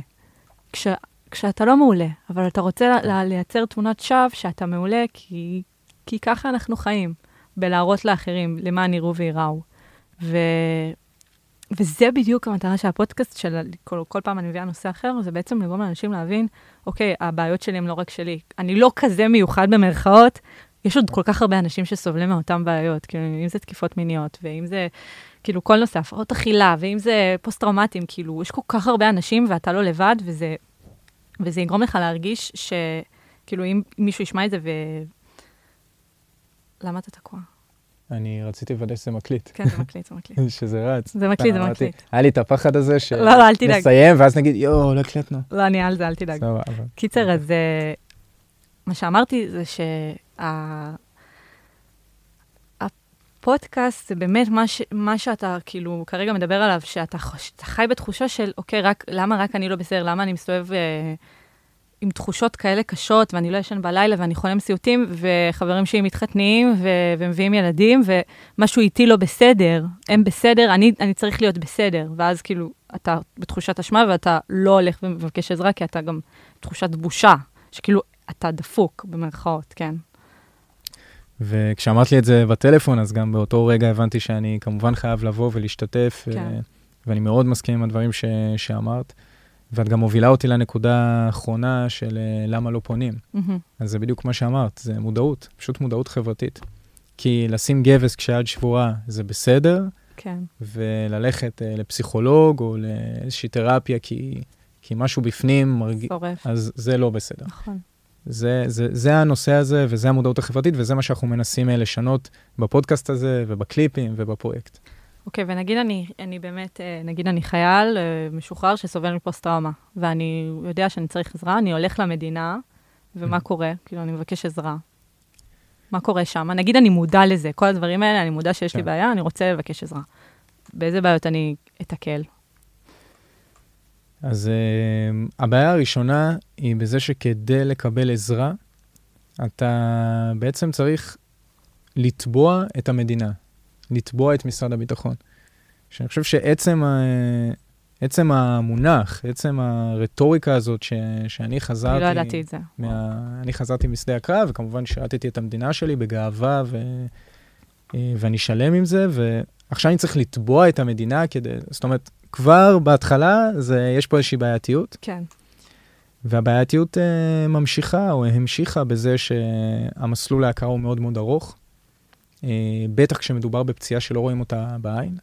כש, כשאתה לא מעולה, אבל אתה רוצה לייצר תמונת שווא שאתה מעולה, כי, כי ככה אנחנו חיים, בלהראות לאחרים למען יראו וייראו. ו, וזה בדיוק המטרה של הפודקאסט, של כל, כל פעם אני מביאה נושא אחר, זה בעצם לגרום לאנשים להבין, אוקיי, הבעיות שלי הן לא רק שלי. אני לא כזה מיוחד במרכאות, יש עוד כל כך הרבה אנשים שסובלים מאותן בעיות, כאילו, אם זה תקיפות מיניות, ואם זה, כאילו, כל נושא, הפרעות אכילה, ואם זה פוסט-טראומטיים, כאילו, יש כל כך הרבה אנשים ואתה לא לבד, וזה, וזה יגרום לך להרגיש ש... כאילו, אם מישהו ישמע את זה ו... למה אתה תקוע? אני רציתי לוודא שזה מקליט, כן, זה מקליט, זה מקליט. שזה רץ. זה מקליט, זה אמרתי, מקליט. היה לי את הפחד הזה ש... לא, לא, אל תדאג. נסיים, ואז נגיד, יואו, לא הקלטנו. לא, אני על זה, אל תדאג. סבבה. קיצר, אז אה, מה שאמרתי זה שה... הפודקאסט זה באמת מה, ש... מה שאתה כאילו כרגע מדבר עליו, שאתה חי בתחושה של, אוקיי, רק, למה רק אני לא בסדר? למה אני מסתובב אה, עם תחושות כאלה קשות, ואני לא ישן בלילה, ואני חולם סיוטים, וחברים שלי מתחתנים, ו... ומביאים ילדים, ומשהו איתי לא בסדר, הם בסדר, אני, אני צריך להיות בסדר. ואז כאילו, אתה בתחושת אשמה, ואתה לא הולך ומבקש עזרה, כי אתה גם תחושת בושה, שכאילו, אתה דפוק, במרכאות, כן. וכשאמרת לי את זה בטלפון, אז גם באותו רגע הבנתי שאני כמובן חייב לבוא ולהשתתף, כן. אה, ואני מאוד מסכים עם הדברים ש... שאמרת. ואת גם מובילה אותי לנקודה האחרונה של אה, למה לא פונים. מהמם. אז זה בדיוק מה שאמרת, זה מודעות, פשוט מודעות חברתית. כי לשים גבס כשהיד שבורה זה בסדר, כן. וללכת אה, לפסיכולוג או לאיזושהי תרפיה כי, כי משהו בפנים מרגיש, שורף. אז זה לא בסדר. נכון. זה, זה, זה הנושא הזה, וזה המודעות החברתית, וזה מה שאנחנו מנסים אה, לשנות בפודקאסט הזה, ובקליפים, ובפרויקט. אוקיי, ונגיד אני, אני באמת, אה, נגיד אני חייל אה, משוחרר שסובל מפוסט-טראומה, ואני יודע שאני צריך עזרה, אני הולך למדינה, ומה Mm. קורה? כאילו, אני מבקש עזרה. מה קורה שם? נגיד אני מודע לזה, כל הדברים האלה, אני מודע שיש לי כן. בעיה, אני רוצה לבקש עזרה. באיזה בעיות אני אתקל? אז uh, הבעיה הראשונה היא בזה שכדי לקבל עזרה, אתה בעצם צריך לתבוע את המדינה, לתבוע את משרד הביטחון. שאני חושב שעצם ה... עצם המונח, עצם הרטוריקה הזאת ש... שאני חזרתי... אני לא ידעתי את זה. מה... אני חזרתי משדה הקרב, וכמובן שירתתי את המדינה שלי בגאווה, ו... אה, ואני שלם עם זה, ועכשיו אני צריך לתבוע את המדינה כדי... זאת אומרת, כבר בהתחלה זה, יש פה איזושהי בעייתיות, כן. והבעייתיות אה, ממשיכה או המשיכה בזה שהמסלול להכרה הוא מאוד מאוד ארוך, בטח כשמדובר בפציעה שלא רואים אותה בעין.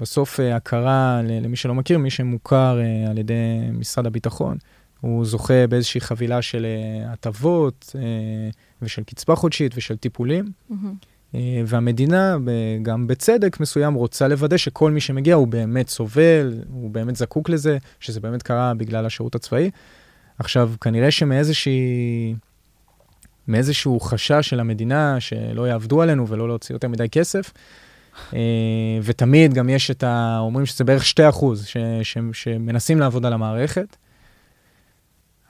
בסוף אה, הכרה, למי שלא מכיר, מי שמוכר אה, על ידי משרד הביטחון, הוא זוכה באיזושהי חבילה של אה, הטבות אה, ושל קצבה חודשית ושל טיפולים. אה, והמדינה, גם בצדק מסוים, רוצה לוודא שכל מי שמגיע הוא באמת סובל, הוא באמת זקוק לזה, שזה באמת קרה בגלל השירות הצבאי. עכשיו, כנראה שמאיזושהי... מאיזשהו חשש של המדינה שלא יעבדו עלינו ולא להוציא יותר מדי כסף. אה, ותמיד גם יש את ה... אומרים שזה בערך 2 אחוז ש, ש, שמנסים לעבוד על המערכת.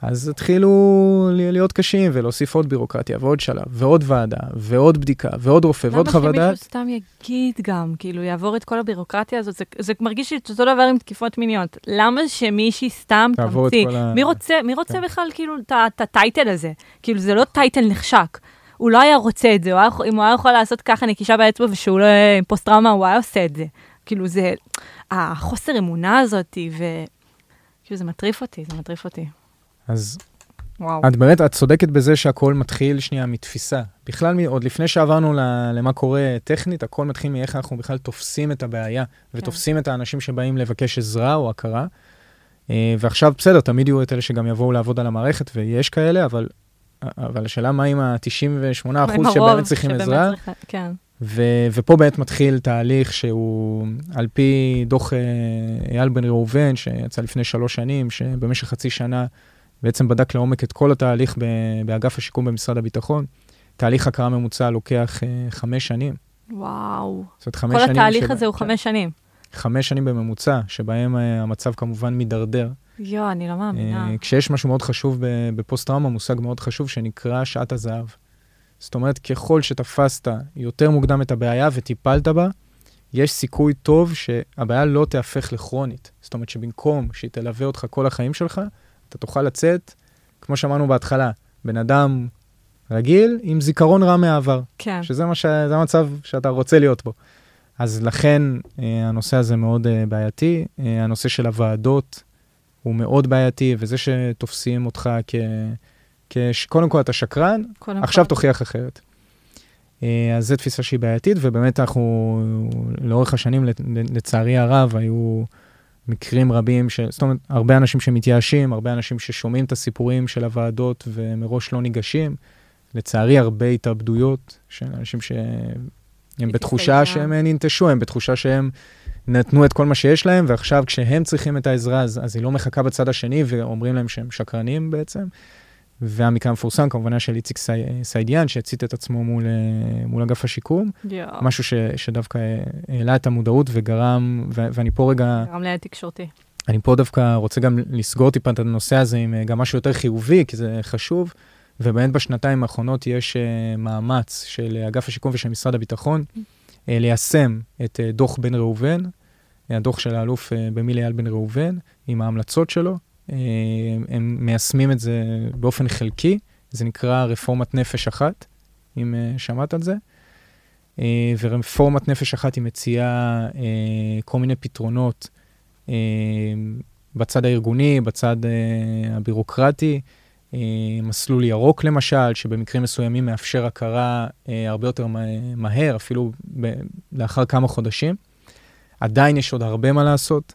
אז התחילו להיות קשים ולהוסיף עוד בירוקרטיה ועוד שלב ועוד ועדה ועוד בדיקה ועוד רופא ועוד חוות למה דעת. שמישהו סתם יגיד גם, כאילו, יעבור את כל הבירוקרטיה הזאת? זה, זה מרגיש לי אותו דבר עם תקיפות מיניות. למה שמישהי סתם תמציא? מי רוצה, מי רוצה כן. בכלל, כאילו, את הטייטל הזה? כאילו, זה לא טייטל נחשק. הוא לא היה רוצה את זה, הוא היה, אם הוא היה יכול לעשות ככה נקישה באצבע ושהוא לא יהיה עם פוסט-טראומה, הוא היה עושה את זה. כאילו, זה, החוסר אמונה הזאת, ו... כאילו, זה מטריף אותי, זה מטריף אותי. אז וואו. את באמת, את צודקת בזה שהכל מתחיל שנייה מתפיסה. בכלל, עוד לפני שעברנו למה קורה טכנית, הכל מתחיל מאיך אנחנו בכלל תופסים את הבעיה, ותופסים את האנשים שבאים לבקש עזרה או הכרה. אה, ועכשיו, בסדר, תמיד יהיו את אלה שגם יבואו לעבוד על המערכת, ויש כאלה, אבל, אבל השאלה מה עם ה-98% עם הרוב שבאמת צריכים שבאמת עזרה, צריך- כן. ו- ופה באמת מתחיל תהליך שהוא על פי דוח אה, אייל בן ראובן, שיצא לפני שלוש שנים, שבמשך חצי שנה בעצם בדק לעומק את כל התהליך ב- באגף השיקום במשרד הביטחון. תהליך הכרה ממוצע לוקח uh, חמש שנים. וואו. זאת אומרת, חמש כל שנים... התהליך שבה- הזה הוא כן, חמש שנים. חמש שנים בממוצע, שבהם uh, המצב כמובן מידרדר. יואו, אני לא מאמינה. אה, כשיש משהו מאוד חשוב בפוסט-טראומה, מושג מאוד חשוב שנקרא שעת הזהב. זאת אומרת, ככל שתפסת יותר מוקדם את הבעיה וטיפלת בה, יש סיכוי טוב שהבעיה לא תהפך לכרונית. זאת אומרת שבמקום שהיא תלווה אותך כל החיים שלך, אתה תוכל לצאת, כמו שאמרנו בהתחלה, בן אדם רגיל עם זיכרון רע מהעבר, כן. שזה מה ש... זה המצב שאתה רוצה להיות בו. אז לכן אה, הנושא הזה מאוד אה, בעייתי. אה, הנושא של הוועדות הוא מאוד בעייתי, וזה שתופסים אותך כ... קודם כל אתה שקרן, עכשיו כל. תוכיח אחרת. אה, אז זו תפיסה שהיא בעייתית, ובאמת אנחנו, לאורך השנים, לצערי הרב, היו מקרים רבים, ש... זאת אומרת, הרבה אנשים שמתייאשים, הרבה אנשים ששומעים את הסיפורים של הוועדות ומראש לא ניגשים. לצערי, הרבה התאבדויות של אנשים שהם בתחושה. שהם ננטשו, הם בתחושה שהם נתנו את כל מה שיש להם, ועכשיו כשהם צריכים את העזרה, אז, אז היא לא מחכה בצד השני, ואומרים להם שהם שקרנים בעצם. והמקרה המפורסם כמובן היה של איציק סי- שהצית את עצמו מול, אה, מול אגף השיקום, יואו. משהו ש, שדווקא אה, העלה את המודעות וגרם, ו, ואני פה רגע, גרם ליד תקשורתי. אני פה דווקא רוצה גם לסגור טיפה את הנושא הזה עם אה, גם משהו יותר חיובי, כי זה חשוב, ובאמת בשנתיים האחרונות יש מאמץ של אגף השיקום ושל משרד הביטחון אה, ליישם את דוח בן ראובן, הדוח של האלוף במילי אייל בן ראובן, עם ההמלצות שלו. אה, הם מיישמים את זה באופן חלקי, זה נקרא רפורמת נפש אחת, אם אה, שמעת על זה. אה, ורפורמת נפש אחת היא מציעה כל מיני פתרונות בצד הארגוני, בצד הבירוקרטי, מסלול ירוק למשל, שבמקרים מסוימים מאפשר הכרה הרבה יותר מה- מהר, אפילו לאחר כמה חודשים. עדיין יש עוד הרבה מה לעשות.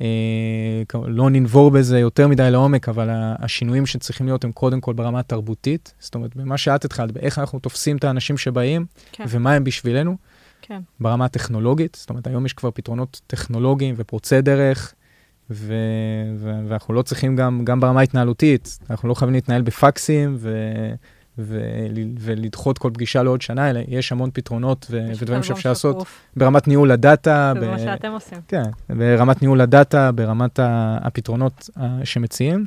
אה, לא ננבור בזה יותר מדי לעומק, אבל השינויים שצריכים להיות הם קודם כל ברמה התרבותית. זאת אומרת, במה שאת התחלת, באיך אנחנו תופסים את האנשים שבאים, כן. ומה הם בשבילנו. כן. ברמה הטכנולוגית, זאת אומרת, היום יש כבר פתרונות טכנולוגיים ופורצי דרך, ו- ו- ואנחנו לא צריכים גם, גם ברמה ההתנהלותית, אנחנו לא חייבים להתנהל בפקסים ו- ולדחות כל פגישה לעוד שנה, אלא יש המון פתרונות ו- ודברים שאפשר לעשות. ברמת ניהול הדאטה, זה ב- מה שאתם עושים. כן, ברמת ניהול הדאטה, ברמת הפתרונות אה, שמציעים.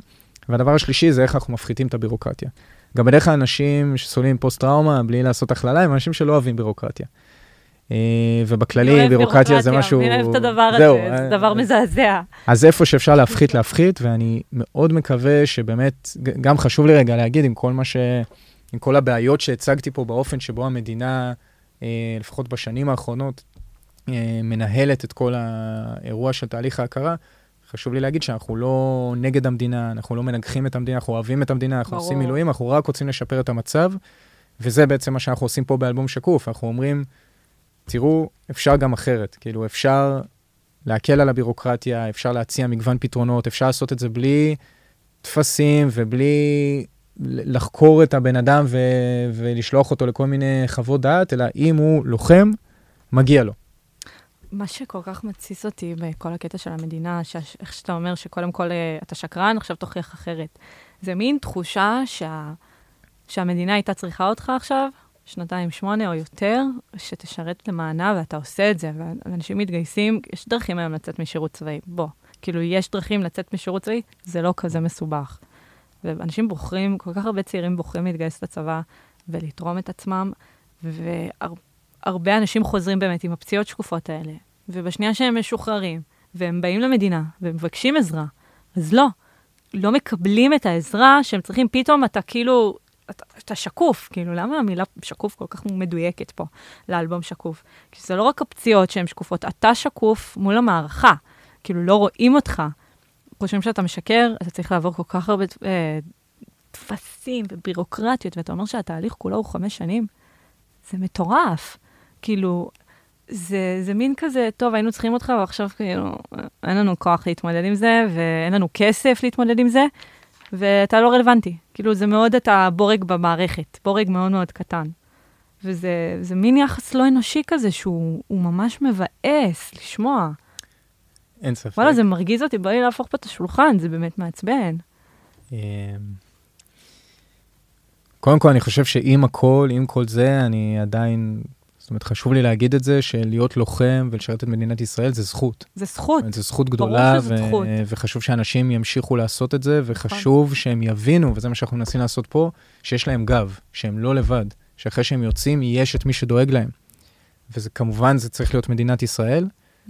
והדבר השלישי זה איך אנחנו מפחיתים את הבירוקרטיה. גם בדרך כלל אנשים שסובלים מפוסט-טראומה, בלי לעשות הכללה, הם אנשים שלא אוהבים בירוקרטיה. אה, ובכללי, בירוקרטיה זה משהו... מי אוהב את הדבר זהו, הזה? זה אה, דבר מזעזע. אז איפה שאפשר להפחית, להפחית, ואני מאוד מקווה שבאמת, גם חשוב לי רגע להגיד, עם כל מה ש... עם כל הבעיות שהצגתי פה באופן שבו המדינה, אה, לפחות בשנים האחרונות, אה, מנהלת את כל האירוע של תהליך ההכרה, חשוב לי להגיד שאנחנו לא נגד המדינה, אנחנו לא מנגחים את המדינה, אנחנו אוהבים את המדינה, אנחנו ברור. עושים מילואים, אנחנו רק רוצים לשפר את המצב, וזה בעצם מה שאנחנו עושים פה באלבום שקוף. אנחנו אומרים, תראו, אפשר גם אחרת. כאילו, אפשר להקל על הבירוקרטיה, אפשר להציע מגוון פתרונות, אפשר לעשות את זה בלי טפסים ובלי לחקור את הבן אדם ו- ולשלוח אותו לכל מיני חוות דעת, אלא אם הוא לוחם, מגיע לו. מה שכל כך מתסיס אותי בכל הקטע של המדינה, איך שאתה אומר שקודם כל אה, אתה שקרן, עכשיו תוכיח אחרת. זה מין תחושה שה, שהמדינה הייתה צריכה אותך עכשיו, שנתיים, שמונה או יותר, שתשרת למענה, ואתה עושה את זה, ואנשים מתגייסים, יש דרכים היום לצאת משירות צבאי. בוא, כאילו, יש דרכים לצאת משירות צבאי, זה לא כזה מסובך. ואנשים בוחרים, כל כך הרבה צעירים בוחרים להתגייס לצבא ולתרום את עצמם, והרבה אנשים חוזרים באמת עם הפציעות שקופות האלה, ובשנייה שהם משוחררים, והם באים למדינה ומבקשים עזרה, אז לא, לא מקבלים את העזרה שהם צריכים, פתאום אתה כאילו, אתה, אתה שקוף, כאילו, למה המילה שקוף כל כך מדויקת פה, לאלבום שקוף? כי זה לא רק הפציעות שהן שקופות, אתה שקוף מול המערכה, כאילו, לא רואים אותך. חושבים שאתה משקר, אתה צריך לעבור כל כך הרבה אה, טפסים ובירוקרטיות, ואתה אומר שהתהליך כולו הוא חמש שנים, זה מטורף. כאילו, זה, זה מין כזה, טוב, היינו צריכים אותך, ועכשיו כאילו, אין לנו כוח להתמודד עם זה, ואין לנו כסף להתמודד עם זה, ואתה לא רלוונטי. כאילו, זה מאוד אתה בורג במערכת, בורג מאוד מאוד קטן. וזה זה מין יחס לא אנושי כזה, שהוא ממש מבאס לשמוע. אין ספק. וואלה, זה מרגיז אותי, בואי להפוך פה את השולחן, זה באמת מעצבן. אמ, קודם כל, אני חושב שעם הכל, עם כל זה, אני עדיין, זאת אומרת, חשוב לי להגיד את זה, שלהיות לוחם ולשרת את מדינת ישראל זה זכות. זה זכות. זו זכות גדולה, שזו זכות. וחשוב שאנשים ימשיכו לעשות את זה, וחשוב שהם יבינו, וזה מה שאנחנו מנסים לעשות פה, שיש להם גב, שהם לא לבד, שאחרי שהם יוצאים, יש את מי שדואג להם. וזה כמובן, זה צריך להיות מדינת ישראל.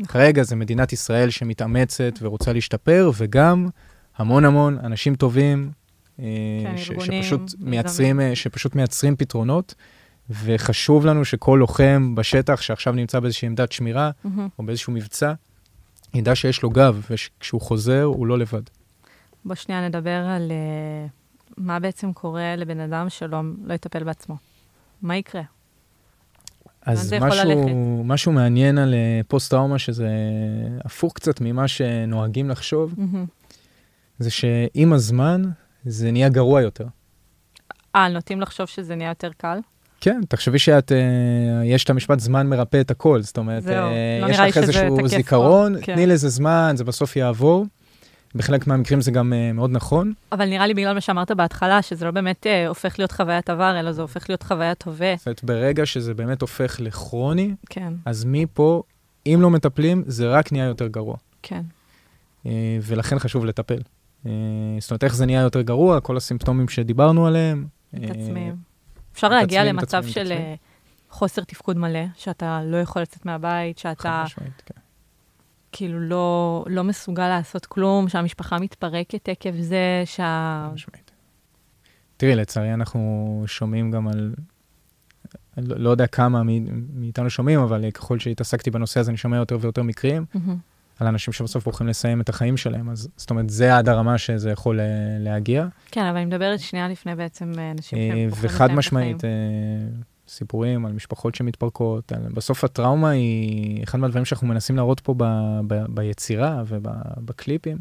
כרגע זה מדינת ישראל שמתאמצת ורוצה להשתפר, וגם המון המון אנשים טובים, אה, כן, ש- ארגונים, שפשוט. מייצרים, אה, שפשוט מייצרים פתרונות, וחשוב לנו שכל לוחם בשטח שעכשיו נמצא באיזושהי עמדת שמירה, מהמם. או באיזשהו מבצע, ידע שיש לו גב, וכשהוא חוזר, הוא לא לבד. בוא שנייה נדבר על uh, מה בעצם קורה לבן אדם שלא לא יטפל בעצמו. מה יקרה? אז משהו? משהו מעניין על אה, פוסט-טראומה, שזה הפוך קצת ממה שנוהגים לחשוב, מהמם. זה שעם הזמן זה נהיה גרוע יותר. אה, נוטים לחשוב שזה נהיה יותר קל? כן, תחשבי שאת, אה, יש את המשפט זמן מרפא את הכל, זאת אומרת, זהו, אה, לא יש לך איזשהו זיכרון, כן. תני לזה זמן, זה בסוף יעבור. בחלק מהמקרים זה גם אה, מאוד נכון. אבל נראה לי בגלל מה שאמרת בהתחלה, שזה לא באמת uh, הופך להיות חוויית עבר, אלא זה הופך להיות חוויית הווה. זאת אומרת, ברגע שזה באמת הופך לכרוני, כן, אז מפה, אם לא מטפלים, זה רק נהיה יותר גרוע. כן. אה, ולכן חשוב לטפל. אה, זאת אומרת, איך זה נהיה יותר גרוע, כל הסימפטומים שדיברנו עליהם. אה, מתעצמים. אפשר להגיע למצב של. אה, חוסר תפקוד מלא, שאתה לא יכול לצאת מהבית, חד שאתה משמעית, כן. כאילו לא, לא מסוגל לעשות כלום, שהמשפחה מתפרקת עקב זה, שה... משמעית. תראי, לצערי אנחנו שומעים גם על, לא לא יודע כמה מאיתנו שומעים, אבל ככל שהתעסקתי בנושא הזה, אני שומע יותר ויותר מקרים מהמם. על אנשים שבסוף הולכים לסיים את החיים שלהם, אז זאת אומרת, זה עד הרמה שזה יכול אה, להגיע. כן, אבל אני מדברת שנייה לפני בעצם אה, אנשים אה, שהם וחד לסיים את משמעית, החיים. אה, סיפורים על משפחות שמתפרקות. על- בסוף הטראומה היא אחד מהדברים שאנחנו מנסים להראות פה ב, ב, ביצירה ובקליפים,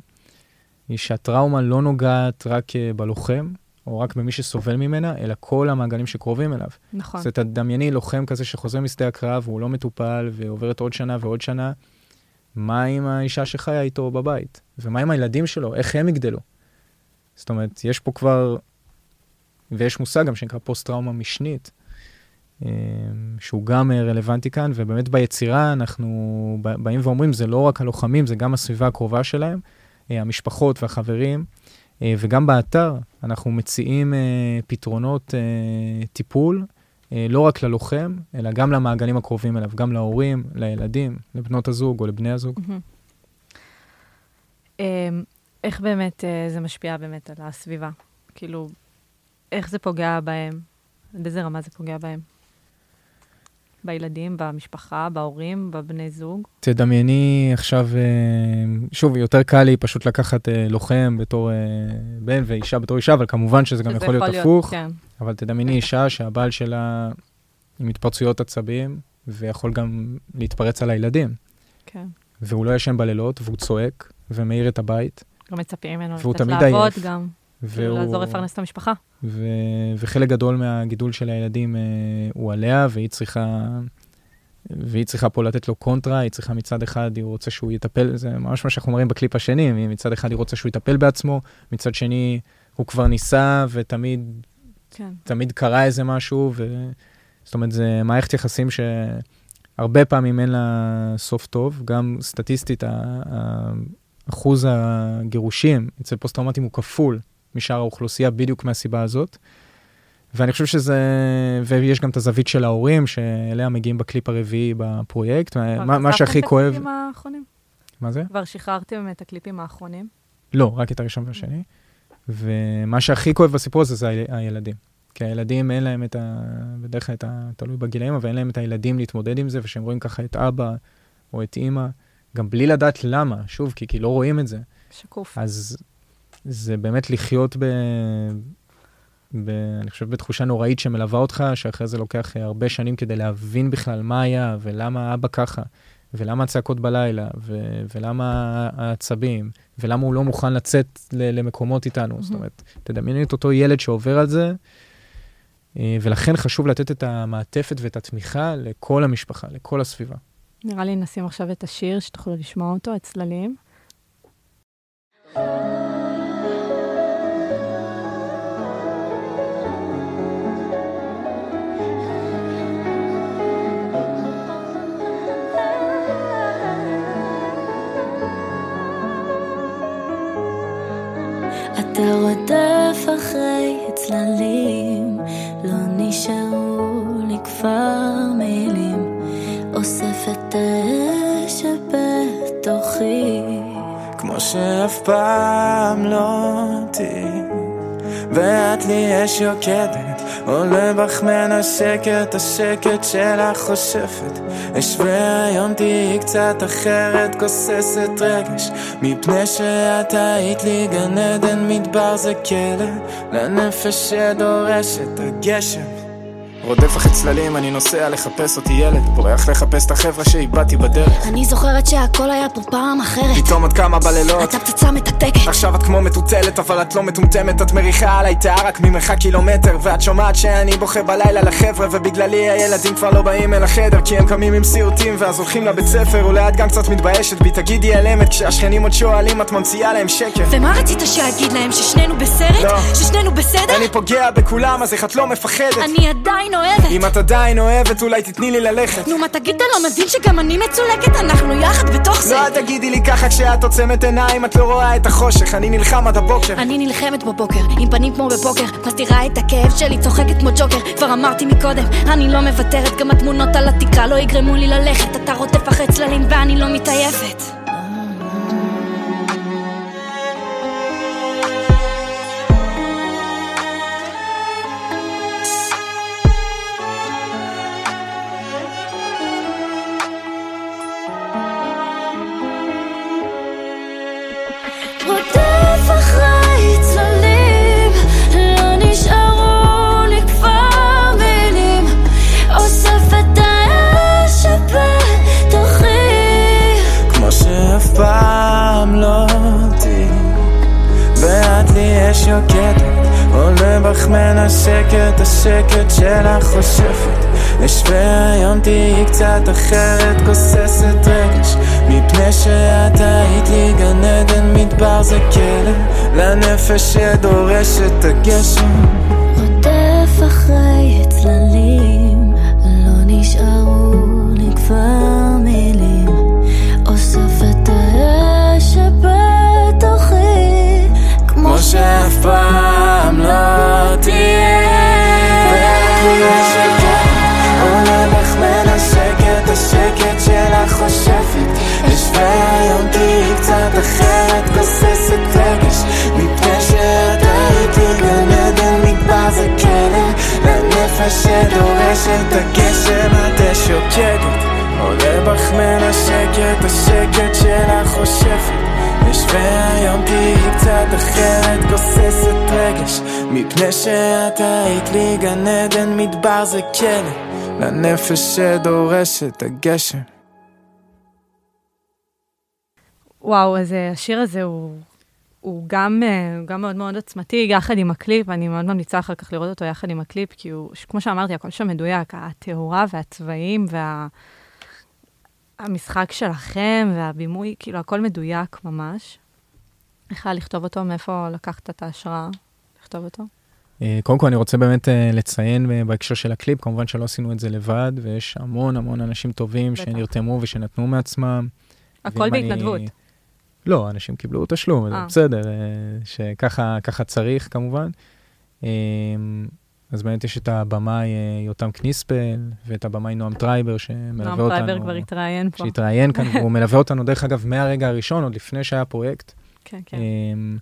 היא שהטראומה לא נוגעת רק אה, בלוחם, או רק במי שסובל ממנה, אלא כל המעגלים שקרובים אליו. נכון. אז תדמייני לוחם כזה שחוזר משדה הקרב, והוא לא מטופל, ועוברת עוד שנה ועוד שנה, מה עם האישה שחיה איתו בבית? ומה עם הילדים שלו? איך הם יגדלו? זאת אומרת, יש פה כבר, ויש מושג גם שנקרא פוסט-טראומה משנית, שהוא גם אה, רלוונטי כאן, ובאמת ביצירה אנחנו באים ואומרים, זה לא רק הלוחמים, זה גם הסביבה הקרובה שלהם, אה, המשפחות והחברים, אה, וגם באתר אנחנו מציעים פתרונות טיפול, לא רק ללוחם, אלא גם למעגלים הקרובים אליו, גם להורים, לילדים, לבנות הזוג או לבני הזוג. אמ, איך באמת זה משפיע באמת על הסביבה? כאילו, איך זה פוגע בהם? עד איזה רמה זה פוגע בהם? בילדים, במשפחה, בהורים, בבני זוג? תדמייני עכשיו, אה, שוב, יותר קל לי פשוט לקחת אה, לוחם בתור אה, בן ואישה בתור אישה, אבל כמובן שזה גם שזה יכול להיות הפוך. כן, אבל תדמייני אישה שהבעל שלה עם התפרצויות עצבים, ויכול גם להתפרץ על הילדים, כן. והוא לא ישן בלילות, והוא צועק, ומאיר את הבית, לא מצפים ממנו לצאת לעבוד עייף. גם, והוא... לעזור לפרנס את המשפחה. ו... וחלק גדול מהגידול של הילדים אה, הוא עליה, והיא צריכה, והיא צריכה פה לתת לו קונטרה, היא צריכה מצד אחד, היא רוצה שהוא יטפל, זה ממש מה שאנחנו מראים בקליפ השני, מצד אחד היא רוצה שהוא יטפל בעצמו, מצד שני הוא כבר ניסה ותמיד כן. תמיד קרה איזה משהו, ו... זאת אומרת, זה מערכת יחסים שהרבה פעמים אין לה סוף טוב, גם סטטיסטית, אחוז הגירושים אצל פוסט-טראומטיים הוא כפול משאר האוכלוסייה בדיוק מהסיבה הזאת. ואני חושב שזה, ויש גם את הזווית של ההורים, שאליה מגיעים בקליפ הרביעי בפרויקט. מה, מה כבר שהכי כואב, את הקליפים האחרונים? מה זה? כבר שחררתם את הקליפים האחרונים? לא, רק את הראשון והשני. ומה שהכי כואב בסיפור הזה זה ה- הילדים. כי הילדים אין להם את ה... בדרך כלל אתה תלוי בגילאים, אבל אין להם את הילדים להתמודד עם זה, וכשהם רואים ככה את אבא או את אימא, גם בלי לדעת למה, שוב, כי, כי לא רואים את זה, שקוף. אז זה באמת לחיות ב... ב... אני חושב בתחושה נוראית שמלווה אותך, שאחרי זה לוקח אה, הרבה שנים כדי להבין בכלל מה היה, ולמה אבא ככה, ולמה הצעקות בלילה, ו... ולמה העצבים, ולמה הוא לא מוכן לצאת ל... למקומות איתנו. זאת מהמם. אומרת, תדמייני את אותו ילד שעובר על זה, אה, ולכן חשוב לתת את המעטפת ואת התמיכה לכל המשפחה, לכל הסביבה. נראה לי נשים עכשיו את השיר, שתוכלו לשמוע אותו, את צללים. אתה רודף אחרי צללים, לא נשארו לי כבר מילים, אוסף את האש שבתוכי. כמו שאף פעם לא תהיי, ואת לי אש יוקדת, עולה בך מנשקת, השקט שלך חושפת. אשווה היום תהיי קצת אחרת, גוססת רגש, מפני שאת היית לי גן עדן, מדבר זה כלא, לנפש שדורשת הגשם. רודף אחרי צללים, אני נוסע לחפש אותי ילד. בורח לחפש את החבר'ה שאיבדתי בדרך. אני זוכרת שהכל היה פה פעם אחרת. פתאום את קמה בלילות. אתה פצצה מתקתקת. עכשיו את כמו מטוטלת אבל את לא מטומטמת. את מריחה עליי תאה רק ממרחק קילומטר. ואת שומעת שאני בוכה בלילה לחבר'ה ובגללי הילדים כבר לא באים אל החדר כי הם קמים עם סיוטים ואז הולכים לבית ספר. אולי את גם קצת מתביישת בי. תגידי על אמת כשהשכנים עוד שואלים את ממציאה להם שקר. ומה רצית שאגיד להם? ששנינו בסרט? לא. ששנינו בסדר? אני פוגע בכולם אז איך את לא מפחדת? אני עדיין אוהבת. אם את עדיין אוהבת אולי תתני לי ללכת. נו מה תגיד אתה לא מבין שגם אני מצולקת? אנחנו יחד בתוך זה. לא, תגידי לי ככה כשאת עוצמת עיניים, את לא רואה את החושך, אני נלחם עד הבוקר. אני נלחמת בבוקר, עם פנים כמו בפוקר. מסתירה את הכאב שלי, צוחקת כמו ג'וקר. כבר אמרתי מקודם, אני לא מוותרת. גם התמונות על התקרה לא יגרמו לי ללכת. אתה רודף אחרי צללים ואני לא מתעייפת יוקדת, עולה בך מנשקת, השקט שלך חושפת. אשווה היום תהיי קצת אחרת, גוססת רגש, מפני שאת היית לי גן עדן, מדבר זה כלא, לנפש שדורשת הגשם. רודף אחרי צללים, שאף פעם לא תהיה. אש יוקדת, עולה בך מנשקת, השקט שלך חושפת. אשווה היום תהיי קצת אחרת, גוססת רגש, מפני שאת היית לי גן עדן, מדבר זה כלא, לנפש שדורשת הגשם, את אש יוקדת. עולה בך מנשקת, השקט שלך חושפת. אשווה היום תהיי קצת אחרת, גוססת רגש, מפני שאת היית לי גן עדן, מדבר זה כלא, לנפש שדורשת הגשם. וואו, אז אה, השיר הזה הוא, הוא גם, אה, הוא גם מאוד מאוד עוצמתי, יחד עם הקליפ, אני מאוד ממליצה אחר כך לראות אותו יחד עם הקליפ, כי הוא, כמו שאמרתי, הכל שם מדויק, התאורה והצבעים והמשחק שלכם והבימוי, כאילו, הכל מדויק ממש. איך היה לכתוב אותו? מאיפה לקחת את ההשראה לכתוב אותו? אה, קודם כל אני רוצה באמת אה, לציין אה, בהקשר של הקליפ, כמובן שלא עשינו את זה לבד, ויש המון המון אנשים טובים בטח. שנרתמו ושנתנו מעצמם. הכל ואם אני- בהתנדבות. לא, אנשים קיבלו תשלום, זה. בסדר, שככה ככה צריך כמובן. אז באמת יש את הבמאי יותם קניספל, ואת הבמאי נועם טרייבר, שמלווה נועם אותנו. טרייבר כבר התראיין פה. שהתראיין כאן, והוא מלווה אותנו, דרך אגב, מהרגע הראשון, עוד לפני שהיה פרויקט. כן, כן. אמ,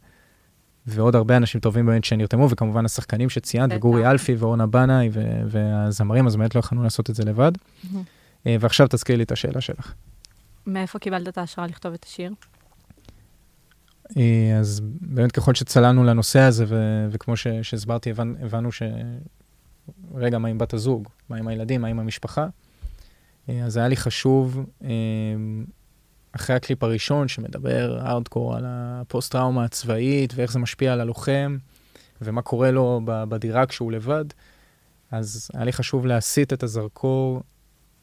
ועוד הרבה אנשים טובים באמת שנרתמו, וכמובן השחקנים שציינת. וגורי אלפי ואורנה בנאי והזמרים, אז באמת לא יכולנו לעשות את זה לבד. אה, ועכשיו תזכירי לי את השאלה שלך. מאיפה קיבלת את ההשראה לכתוב את השיר? אה, אז באמת ככל שצללנו לנושא הזה, ו- וכמו ש- שהסברתי, הבנ- הבנו ש... רגע, מה עם בת הזוג? מה עם הילדים? מה עם המשפחה? אה, אז היה לי חשוב, אחרי הקליפ הראשון, שמדבר הארדקור על הפוסט-טראומה הצבאית, ואיך זה משפיע על הלוחם, ומה קורה לו בדירה כשהוא לבד, אז היה לי חשוב להסיט את הזרקור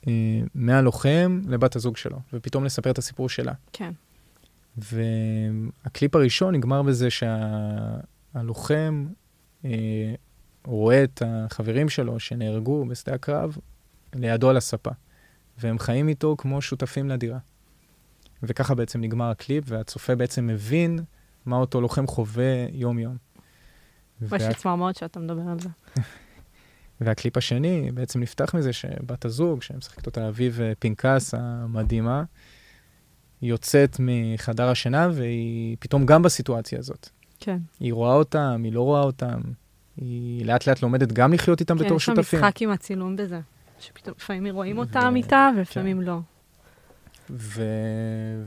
אה, מהלוחם לבת הזוג שלו, ופתאום לספר את הסיפור שלה. כן. והקליפ הראשון נגמר בזה שהלוחם אה, רואה את החברים שלו שנהרגו בשדה הקרב לידו על הספה, והם חיים איתו כמו שותפים לדירה. וככה בעצם נגמר הקליפ, והצופה בעצם מבין מה אותו לוחם חווה יום-יום. יש לי צמרמורת שאתה מדבר על זה. והקליפ השני בעצם נפתח מזה שבת הזוג, שמשחקת אותה אביב פנקס המדהימה, יוצאת מחדר השינה והיא פתאום גם בסיטואציה הזאת. כן. היא רואה אותם, היא לא רואה אותם, היא לאט לאט לומדת גם לחיות איתם כן, בתור שותפים. כן, יש שם משחק עם הצילום בזה. שפתאום לפעמים רואים אותם איתה ולפעמים כן. לא. ו...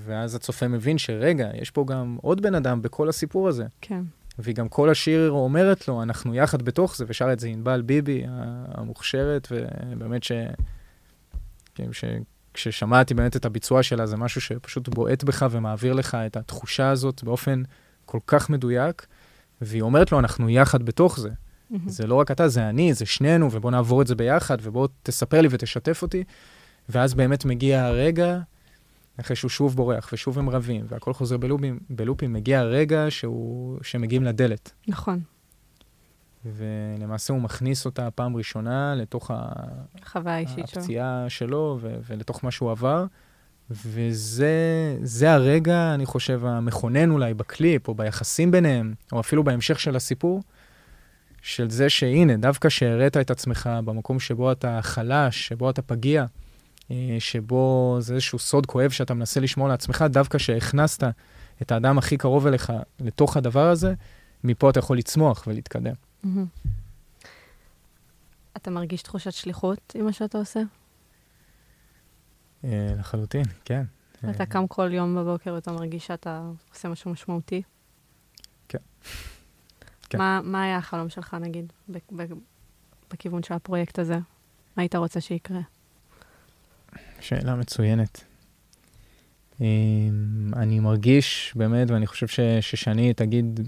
ואז הצופה מבין שרגע, יש פה גם עוד בן אדם בכל הסיפור הזה. כן. והיא גם כל השיר אומרת לו, אנחנו יחד בתוך זה, ושר את זה ענבל ביבי המוכשרת, ובאמת ש... כן, ש... כששמעתי באמת את הביצוע שלה, זה משהו שפשוט בועט בך ומעביר לך את התחושה הזאת באופן כל כך מדויק, והיא אומרת לו, אנחנו יחד בתוך זה. Mm-hmm. זה לא רק אתה, זה אני, זה שנינו, ובוא נעבור את זה ביחד, ובוא תספר לי ותשתף אותי. ואז באמת מגיע הרגע, אחרי שהוא שוב בורח, ושוב הם רבים, והכל חוזר בלופים, בלופים מגיע הרגע שהוא, שמגיעים לדלת. נכון. ולמעשה הוא מכניס אותה פעם ראשונה לתוך החוויה האישית שלו. הפציעה שלו, ו- ולתוך מה שהוא עבר. וזה הרגע, אני חושב, המכונן אולי בקליפ, או ביחסים ביניהם, או אפילו בהמשך של הסיפור, של זה שהנה, דווקא שהראית את עצמך במקום שבו אתה חלש, שבו אתה פגיע, שבו זה איזשהו סוד כואב שאתה מנסה לשמור לעצמך, דווקא שהכנסת את האדם הכי קרוב אליך לתוך הדבר הזה, מפה אתה יכול לצמוח ולהתקדם. Mm-hmm. אתה מרגיש תחושת שליחות עם מה שאתה עושה? לחלוטין, כן. אתה קם כל יום בבוקר ואתה מרגיש שאתה עושה משהו משמעותי? כן. כן. מה, מה היה החלום שלך, נגיד, בכיוון של הפרויקט הזה? מה היית רוצה שיקרה? שאלה מצוינת. אני מרגיש באמת, ואני חושב ש, ששני תגיד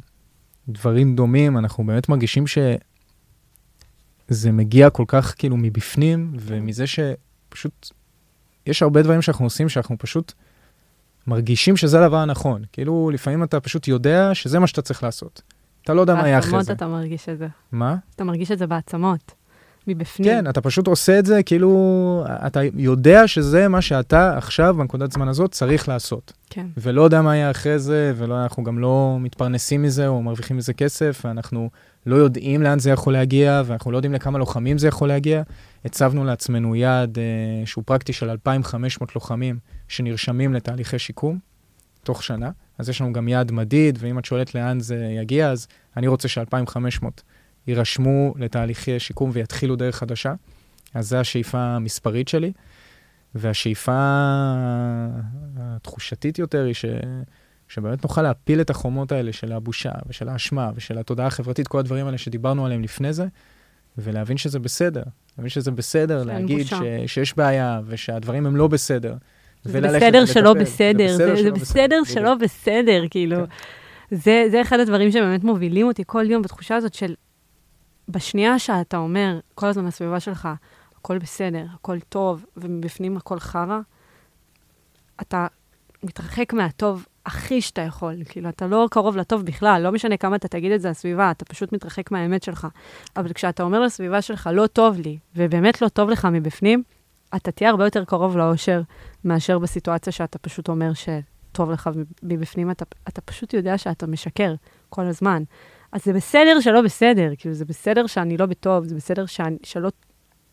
דברים דומים, אנחנו באמת מרגישים שזה מגיע כל כך כאילו מבפנים, ומזה שפשוט, יש הרבה דברים שאנחנו עושים שאנחנו פשוט מרגישים שזה הדבר הנכון. כאילו, לפעמים אתה פשוט יודע שזה מה שאתה צריך לעשות. אתה לא יודע מה יהיה אחרי זה. בעצמות אתה מרגיש את זה. מה? אתה מרגיש את זה בעצמות. מבפנים. כן, אתה פשוט עושה את זה, כאילו, אתה יודע שזה מה שאתה עכשיו, בנקודת זמן הזאת, צריך לעשות. כן. ולא יודע מה יהיה אחרי זה, ואנחנו גם לא מתפרנסים מזה או מרוויחים מזה כסף, ואנחנו לא יודעים לאן זה יכול להגיע, ואנחנו לא יודעים לכמה לוחמים זה יכול להגיע. הצבנו לעצמנו יעד אה, שהוא פרקטי של 2,500 לוחמים שנרשמים לתהליכי שיקום תוך שנה. אז יש לנו גם יעד מדיד, ואם את שואלת לאן זה יגיע, אז אני רוצה ש-2,500 יירשמו לתהליכי שיקום ויתחילו דרך חדשה. אז זו השאיפה המספרית שלי. והשאיפה התחושתית יותר היא ש... שבאמת נוכל להפיל את החומות האלה של הבושה ושל האשמה ושל התודעה החברתית, כל הדברים האלה שדיברנו עליהם לפני זה, ולהבין שזה בסדר. להבין שזה בסדר, להגיד ש... שיש בעיה ושהדברים הם לא בסדר. זה בסדר שלא בסדר, זה, זה בסדר שלא בסדר, כאילו. זה, זה אחד הדברים שבאמת מובילים אותי כל יום בתחושה הזאת של, בשנייה שאתה אומר כל הזמן לסביבה שלך, הכל בסדר, הכל טוב, ומבפנים הכל חרא, אתה מתרחק מהטוב הכי שאתה יכול. כאילו, אתה לא קרוב לטוב בכלל, לא משנה כמה אתה תגיד את זה לסביבה, אתה פשוט מתרחק מהאמת שלך. אבל כשאתה אומר לסביבה שלך, לא טוב לי, ובאמת לא טוב לך מבפנים, אתה תהיה הרבה יותר קרוב לאושר מאשר בסיטואציה שאתה פשוט אומר שטוב לך מבפנים, אתה, אתה פשוט יודע שאתה משקר כל הזמן. אז זה בסדר שלא בסדר, כאילו, זה בסדר שאני לא בטוב, זה בסדר שאני, שלא,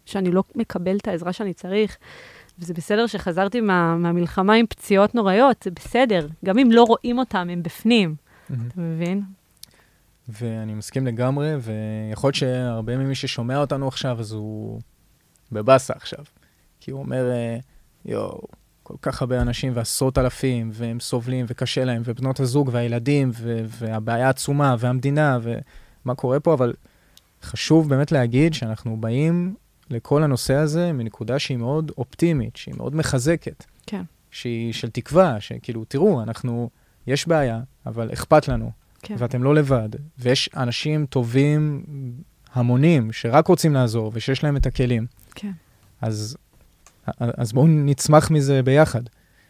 שאני לא מקבל את העזרה שאני צריך, וזה בסדר שחזרתי מה, מהמלחמה עם פציעות נוראיות, זה בסדר, גם אם לא רואים אותם, הם בפנים, mm-hmm. אתה מבין? ואני מסכים לגמרי, ויכול להיות שהרבה ממי ששומע אותנו עכשיו, אז הוא בבאסה עכשיו. כי הוא אומר, יואו, כל כך הרבה אנשים ועשרות אלפים, והם סובלים וקשה להם, ובנות הזוג והילדים, ו- והבעיה עצומה, והמדינה, ומה קורה פה, אבל חשוב באמת להגיד שאנחנו באים לכל הנושא הזה מנקודה שהיא מאוד אופטימית, שהיא מאוד מחזקת. כן. שהיא של תקווה, שכאילו, תראו, אנחנו, יש בעיה, אבל אכפת לנו, כן. ואתם לא לבד, ויש אנשים טובים המונים שרק רוצים לעזור ושיש להם את הכלים, כן. אז, אז בואו נצמח מזה ביחד.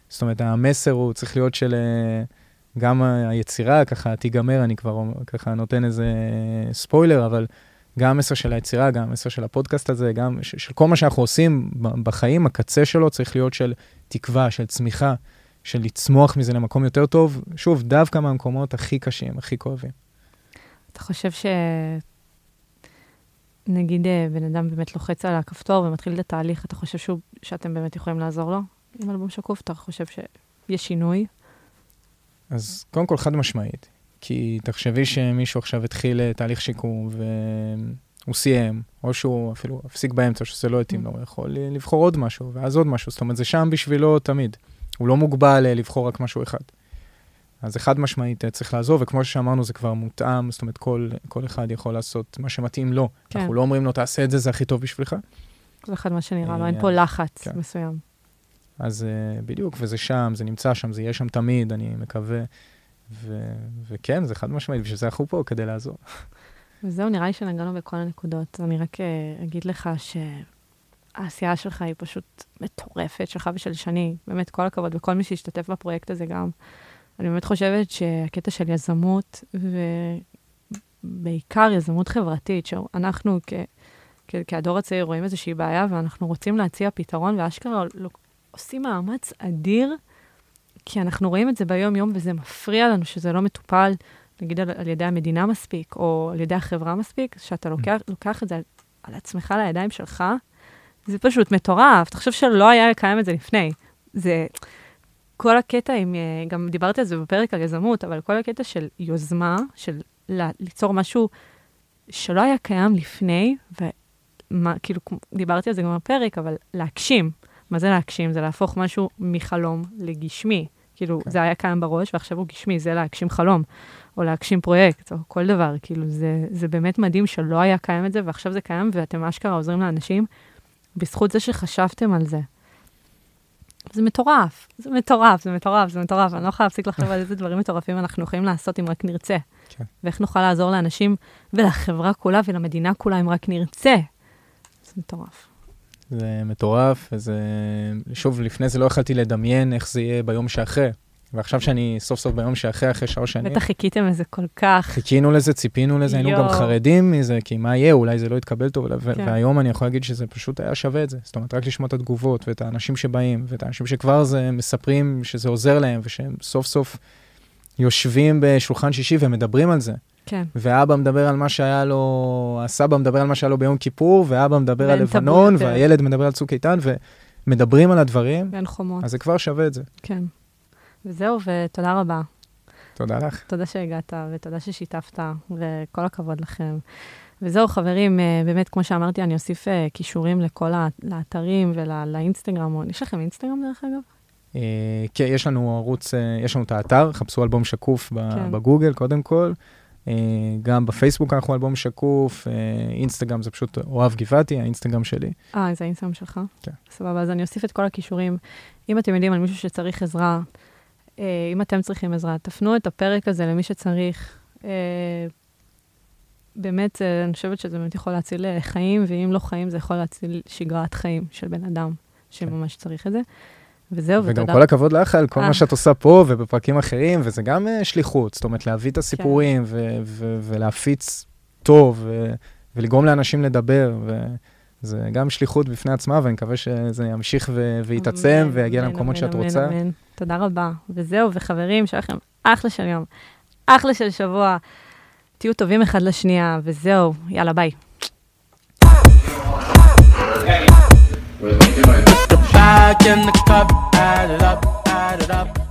זאת אומרת, המסר הוא צריך להיות של אה, גם היצירה, ככה תיגמר, אני כבר ככה נותן איזה ספוילר, אבל גם המסר של היצירה, גם המסר של הפודקאסט הזה, גם של, כל מה שאנחנו עושים בחיים, הקצה שלו צריך להיות של תקווה, של צמיחה, של לצמוח מזה למקום יותר טוב, שוב, דווקא מהמקומות הכי קשים, הכי כואבים. אתה חושב ש... נגיד אה, בן אדם באמת לוחץ על הכפתור ומתחיל את התהליך, אתה חושב שהוא, שאתם באמת יכולים לעזור לו עם אלבום שקוף? אתה חושב שיש שינוי? אז קודם כל, חד משמעית. כי תחשבי שמישהו עכשיו התחיל אה, תהליך שיקום והוא סיים, או שהוא אפילו הפסיק באמצע, שזה לא התאים לו, הוא יכול לבחור עוד משהו, ואז עוד משהו. זאת אומרת, זה שם בשבילו תמיד. הוא לא מוגבל אה, לבחור רק משהו אחד. אז חד משמעית צריך לעזור, וכמו שאמרנו, זה כבר מותאם, זאת אומרת, כל, כל אחד יכול לעשות מה שמתאים לו. כן. אנחנו לא אומרים לו, תעשה את זה, זה הכי טוב בשבילך. זה אחד מה שנראה לו, אין פה לחץ כן. מסוים. אז בדיוק, וזה שם, זה נמצא שם, זה יהיה שם תמיד, אני מקווה. ו- וכן, זה חד משמעית, בשביל זה אנחנו פה, כדי לעזור. וזהו, נראה לי שנגענו בכל הנקודות. אני רק אגיד לך שהעשייה שלך היא פשוט מטורפת, שלך ושל שני. באמת, כל הכבוד, וכל מי שהשתתף בפרויקט הזה גם. אני באמת חושבת שהקטע של יזמות, ובעיקר יזמות חברתית, שאנחנו כ... כ- כהדור הצעיר רואים איזושהי בעיה, ואנחנו רוצים להציע פתרון, ואשכרה לא, עושים מאמץ אדיר כי אנחנו רואים את זה ביום-יום וזה מפריע לנו שזה לא מטופל, נגיד על, על ידי המדינה מספיק, או על ידי החברה מספיק, שאתה לוקח, לוקח את זה על, על עצמך לידיים שלך, זה פשוט מטורף. חושב שלא היה קיים את זה לפני. זה... כל הקטע עם, אה, גם דיברתי על זה בפרק על יזמות, אבל כל הקטע של יוזמה, של ליצור משהו שלא היה קיים לפני, ומה, כאילו, דיברתי על זה גם בפרק, אבל להגשים. מה זה להגשים? זה להפוך משהו מחלום לגשמי. כאילו, okay. כן. זה היה קיים בראש, ועכשיו הוא גשמי, זה להגשים חלום, או להגשים פרויקט, או כל דבר. כאילו, זה, זה באמת מדהים שלא היה קיים את זה, ועכשיו זה קיים, ואתם אשכרה עוזרים לאנשים בזכות זה שחשבתם על זה. זה מטורף, זה מטורף, זה מטורף, זה מטורף. אני לא יכולה להפסיק לחשוב על איזה דברים מטורפים אנחנו יכולים לעשות אם רק נרצה. כן. ואיך נוכל לעזור לאנשים ולחברה כולה ולמדינה כולה אם רק נרצה. זה מטורף. זה מטורף, וזה... שוב, לפני זה לא יכלתי לדמיין איך זה יהיה ביום שאחרי. ועכשיו שאני סוף סוף ביום שאחרי, אחרי שלוש שנים... בטח חיכיתם לזה כל כך. חיכינו לזה, ציפינו לזה, היינו גם חרדים מזה, כי מה יהיה, אולי זה לא יתקבל טוב, כן. והיום אני יכול להגיד שזה פשוט היה שווה את זה. זאת אומרת, רק לשמוע את התגובות, ואת האנשים שבאים, ואת האנשים שכבר זה מספרים שזה עוזר להם, ושהם סוף סוף יושבים בשולחן שישי ומדברים על זה. כן. ואבא מדבר על מה שהיה לו, הסבא מדבר על מה שהיה לו ביום כיפור, ואבא מדבר על לבנון, והילד מדבר על צוק איתן, ומדברים על הדברים. ואין חומות. אז זה כבר שווה את זה. כן. וזהו, ותודה רבה. תודה לך. תודה שהגעת, ותודה ששיתפת, וכל הכבוד לכם. וזהו, חברים, אה, באמת, כמו שאמרתי, אני אוסיף אה, כישורים לכל האתרים ולאינסטגרם. יש לכם אינסטגרם, דרך אגב? אה, כן, יש לנו ערוץ, יש לנו את האתר, חפשו אלבום שקוף כן. בגוגל, קודם כל. גם בפייסבוק אנחנו אלבום שקוף, אינסטגרם זה פשוט אוהב גבעתי, האינסטגרם שלי. אה, זה האינסטגרם שלך? כן. סבבה, אז אני אוסיף את כל הכישורים. אם אתם יודעים על מישהו שצריך עזרה, אם אתם צריכים עזרה, תפנו את הפרק הזה למי שצריך. באמת, אני חושבת שזה באמת יכול להציל חיים, ואם לא חיים, זה יכול להציל שגרת חיים של בן אדם שממש צריך את זה. וזהו, ותודה. וגם כל הכבוד לך על כל מה שאת עושה פה ובפרקים אחרים, וזה גם אה, שליחות, זאת אומרת, להביא את הסיפורים כן. ולהפיץ טוב, ולגרום לאנשים לדבר, וזה גם שליחות בפני עצמה, ואני מקווה שזה ימשיך ויתעצם ויגיע למקומות שאת רוצה. אמן, אמן. תודה רבה. וזהו, וחברים, שיהיה לכם אחלה של יום, אחלה של שבוע. תהיו טובים אחד לשנייה, וזהו, יאללה, ביי. back in the cup, add it up, add it up.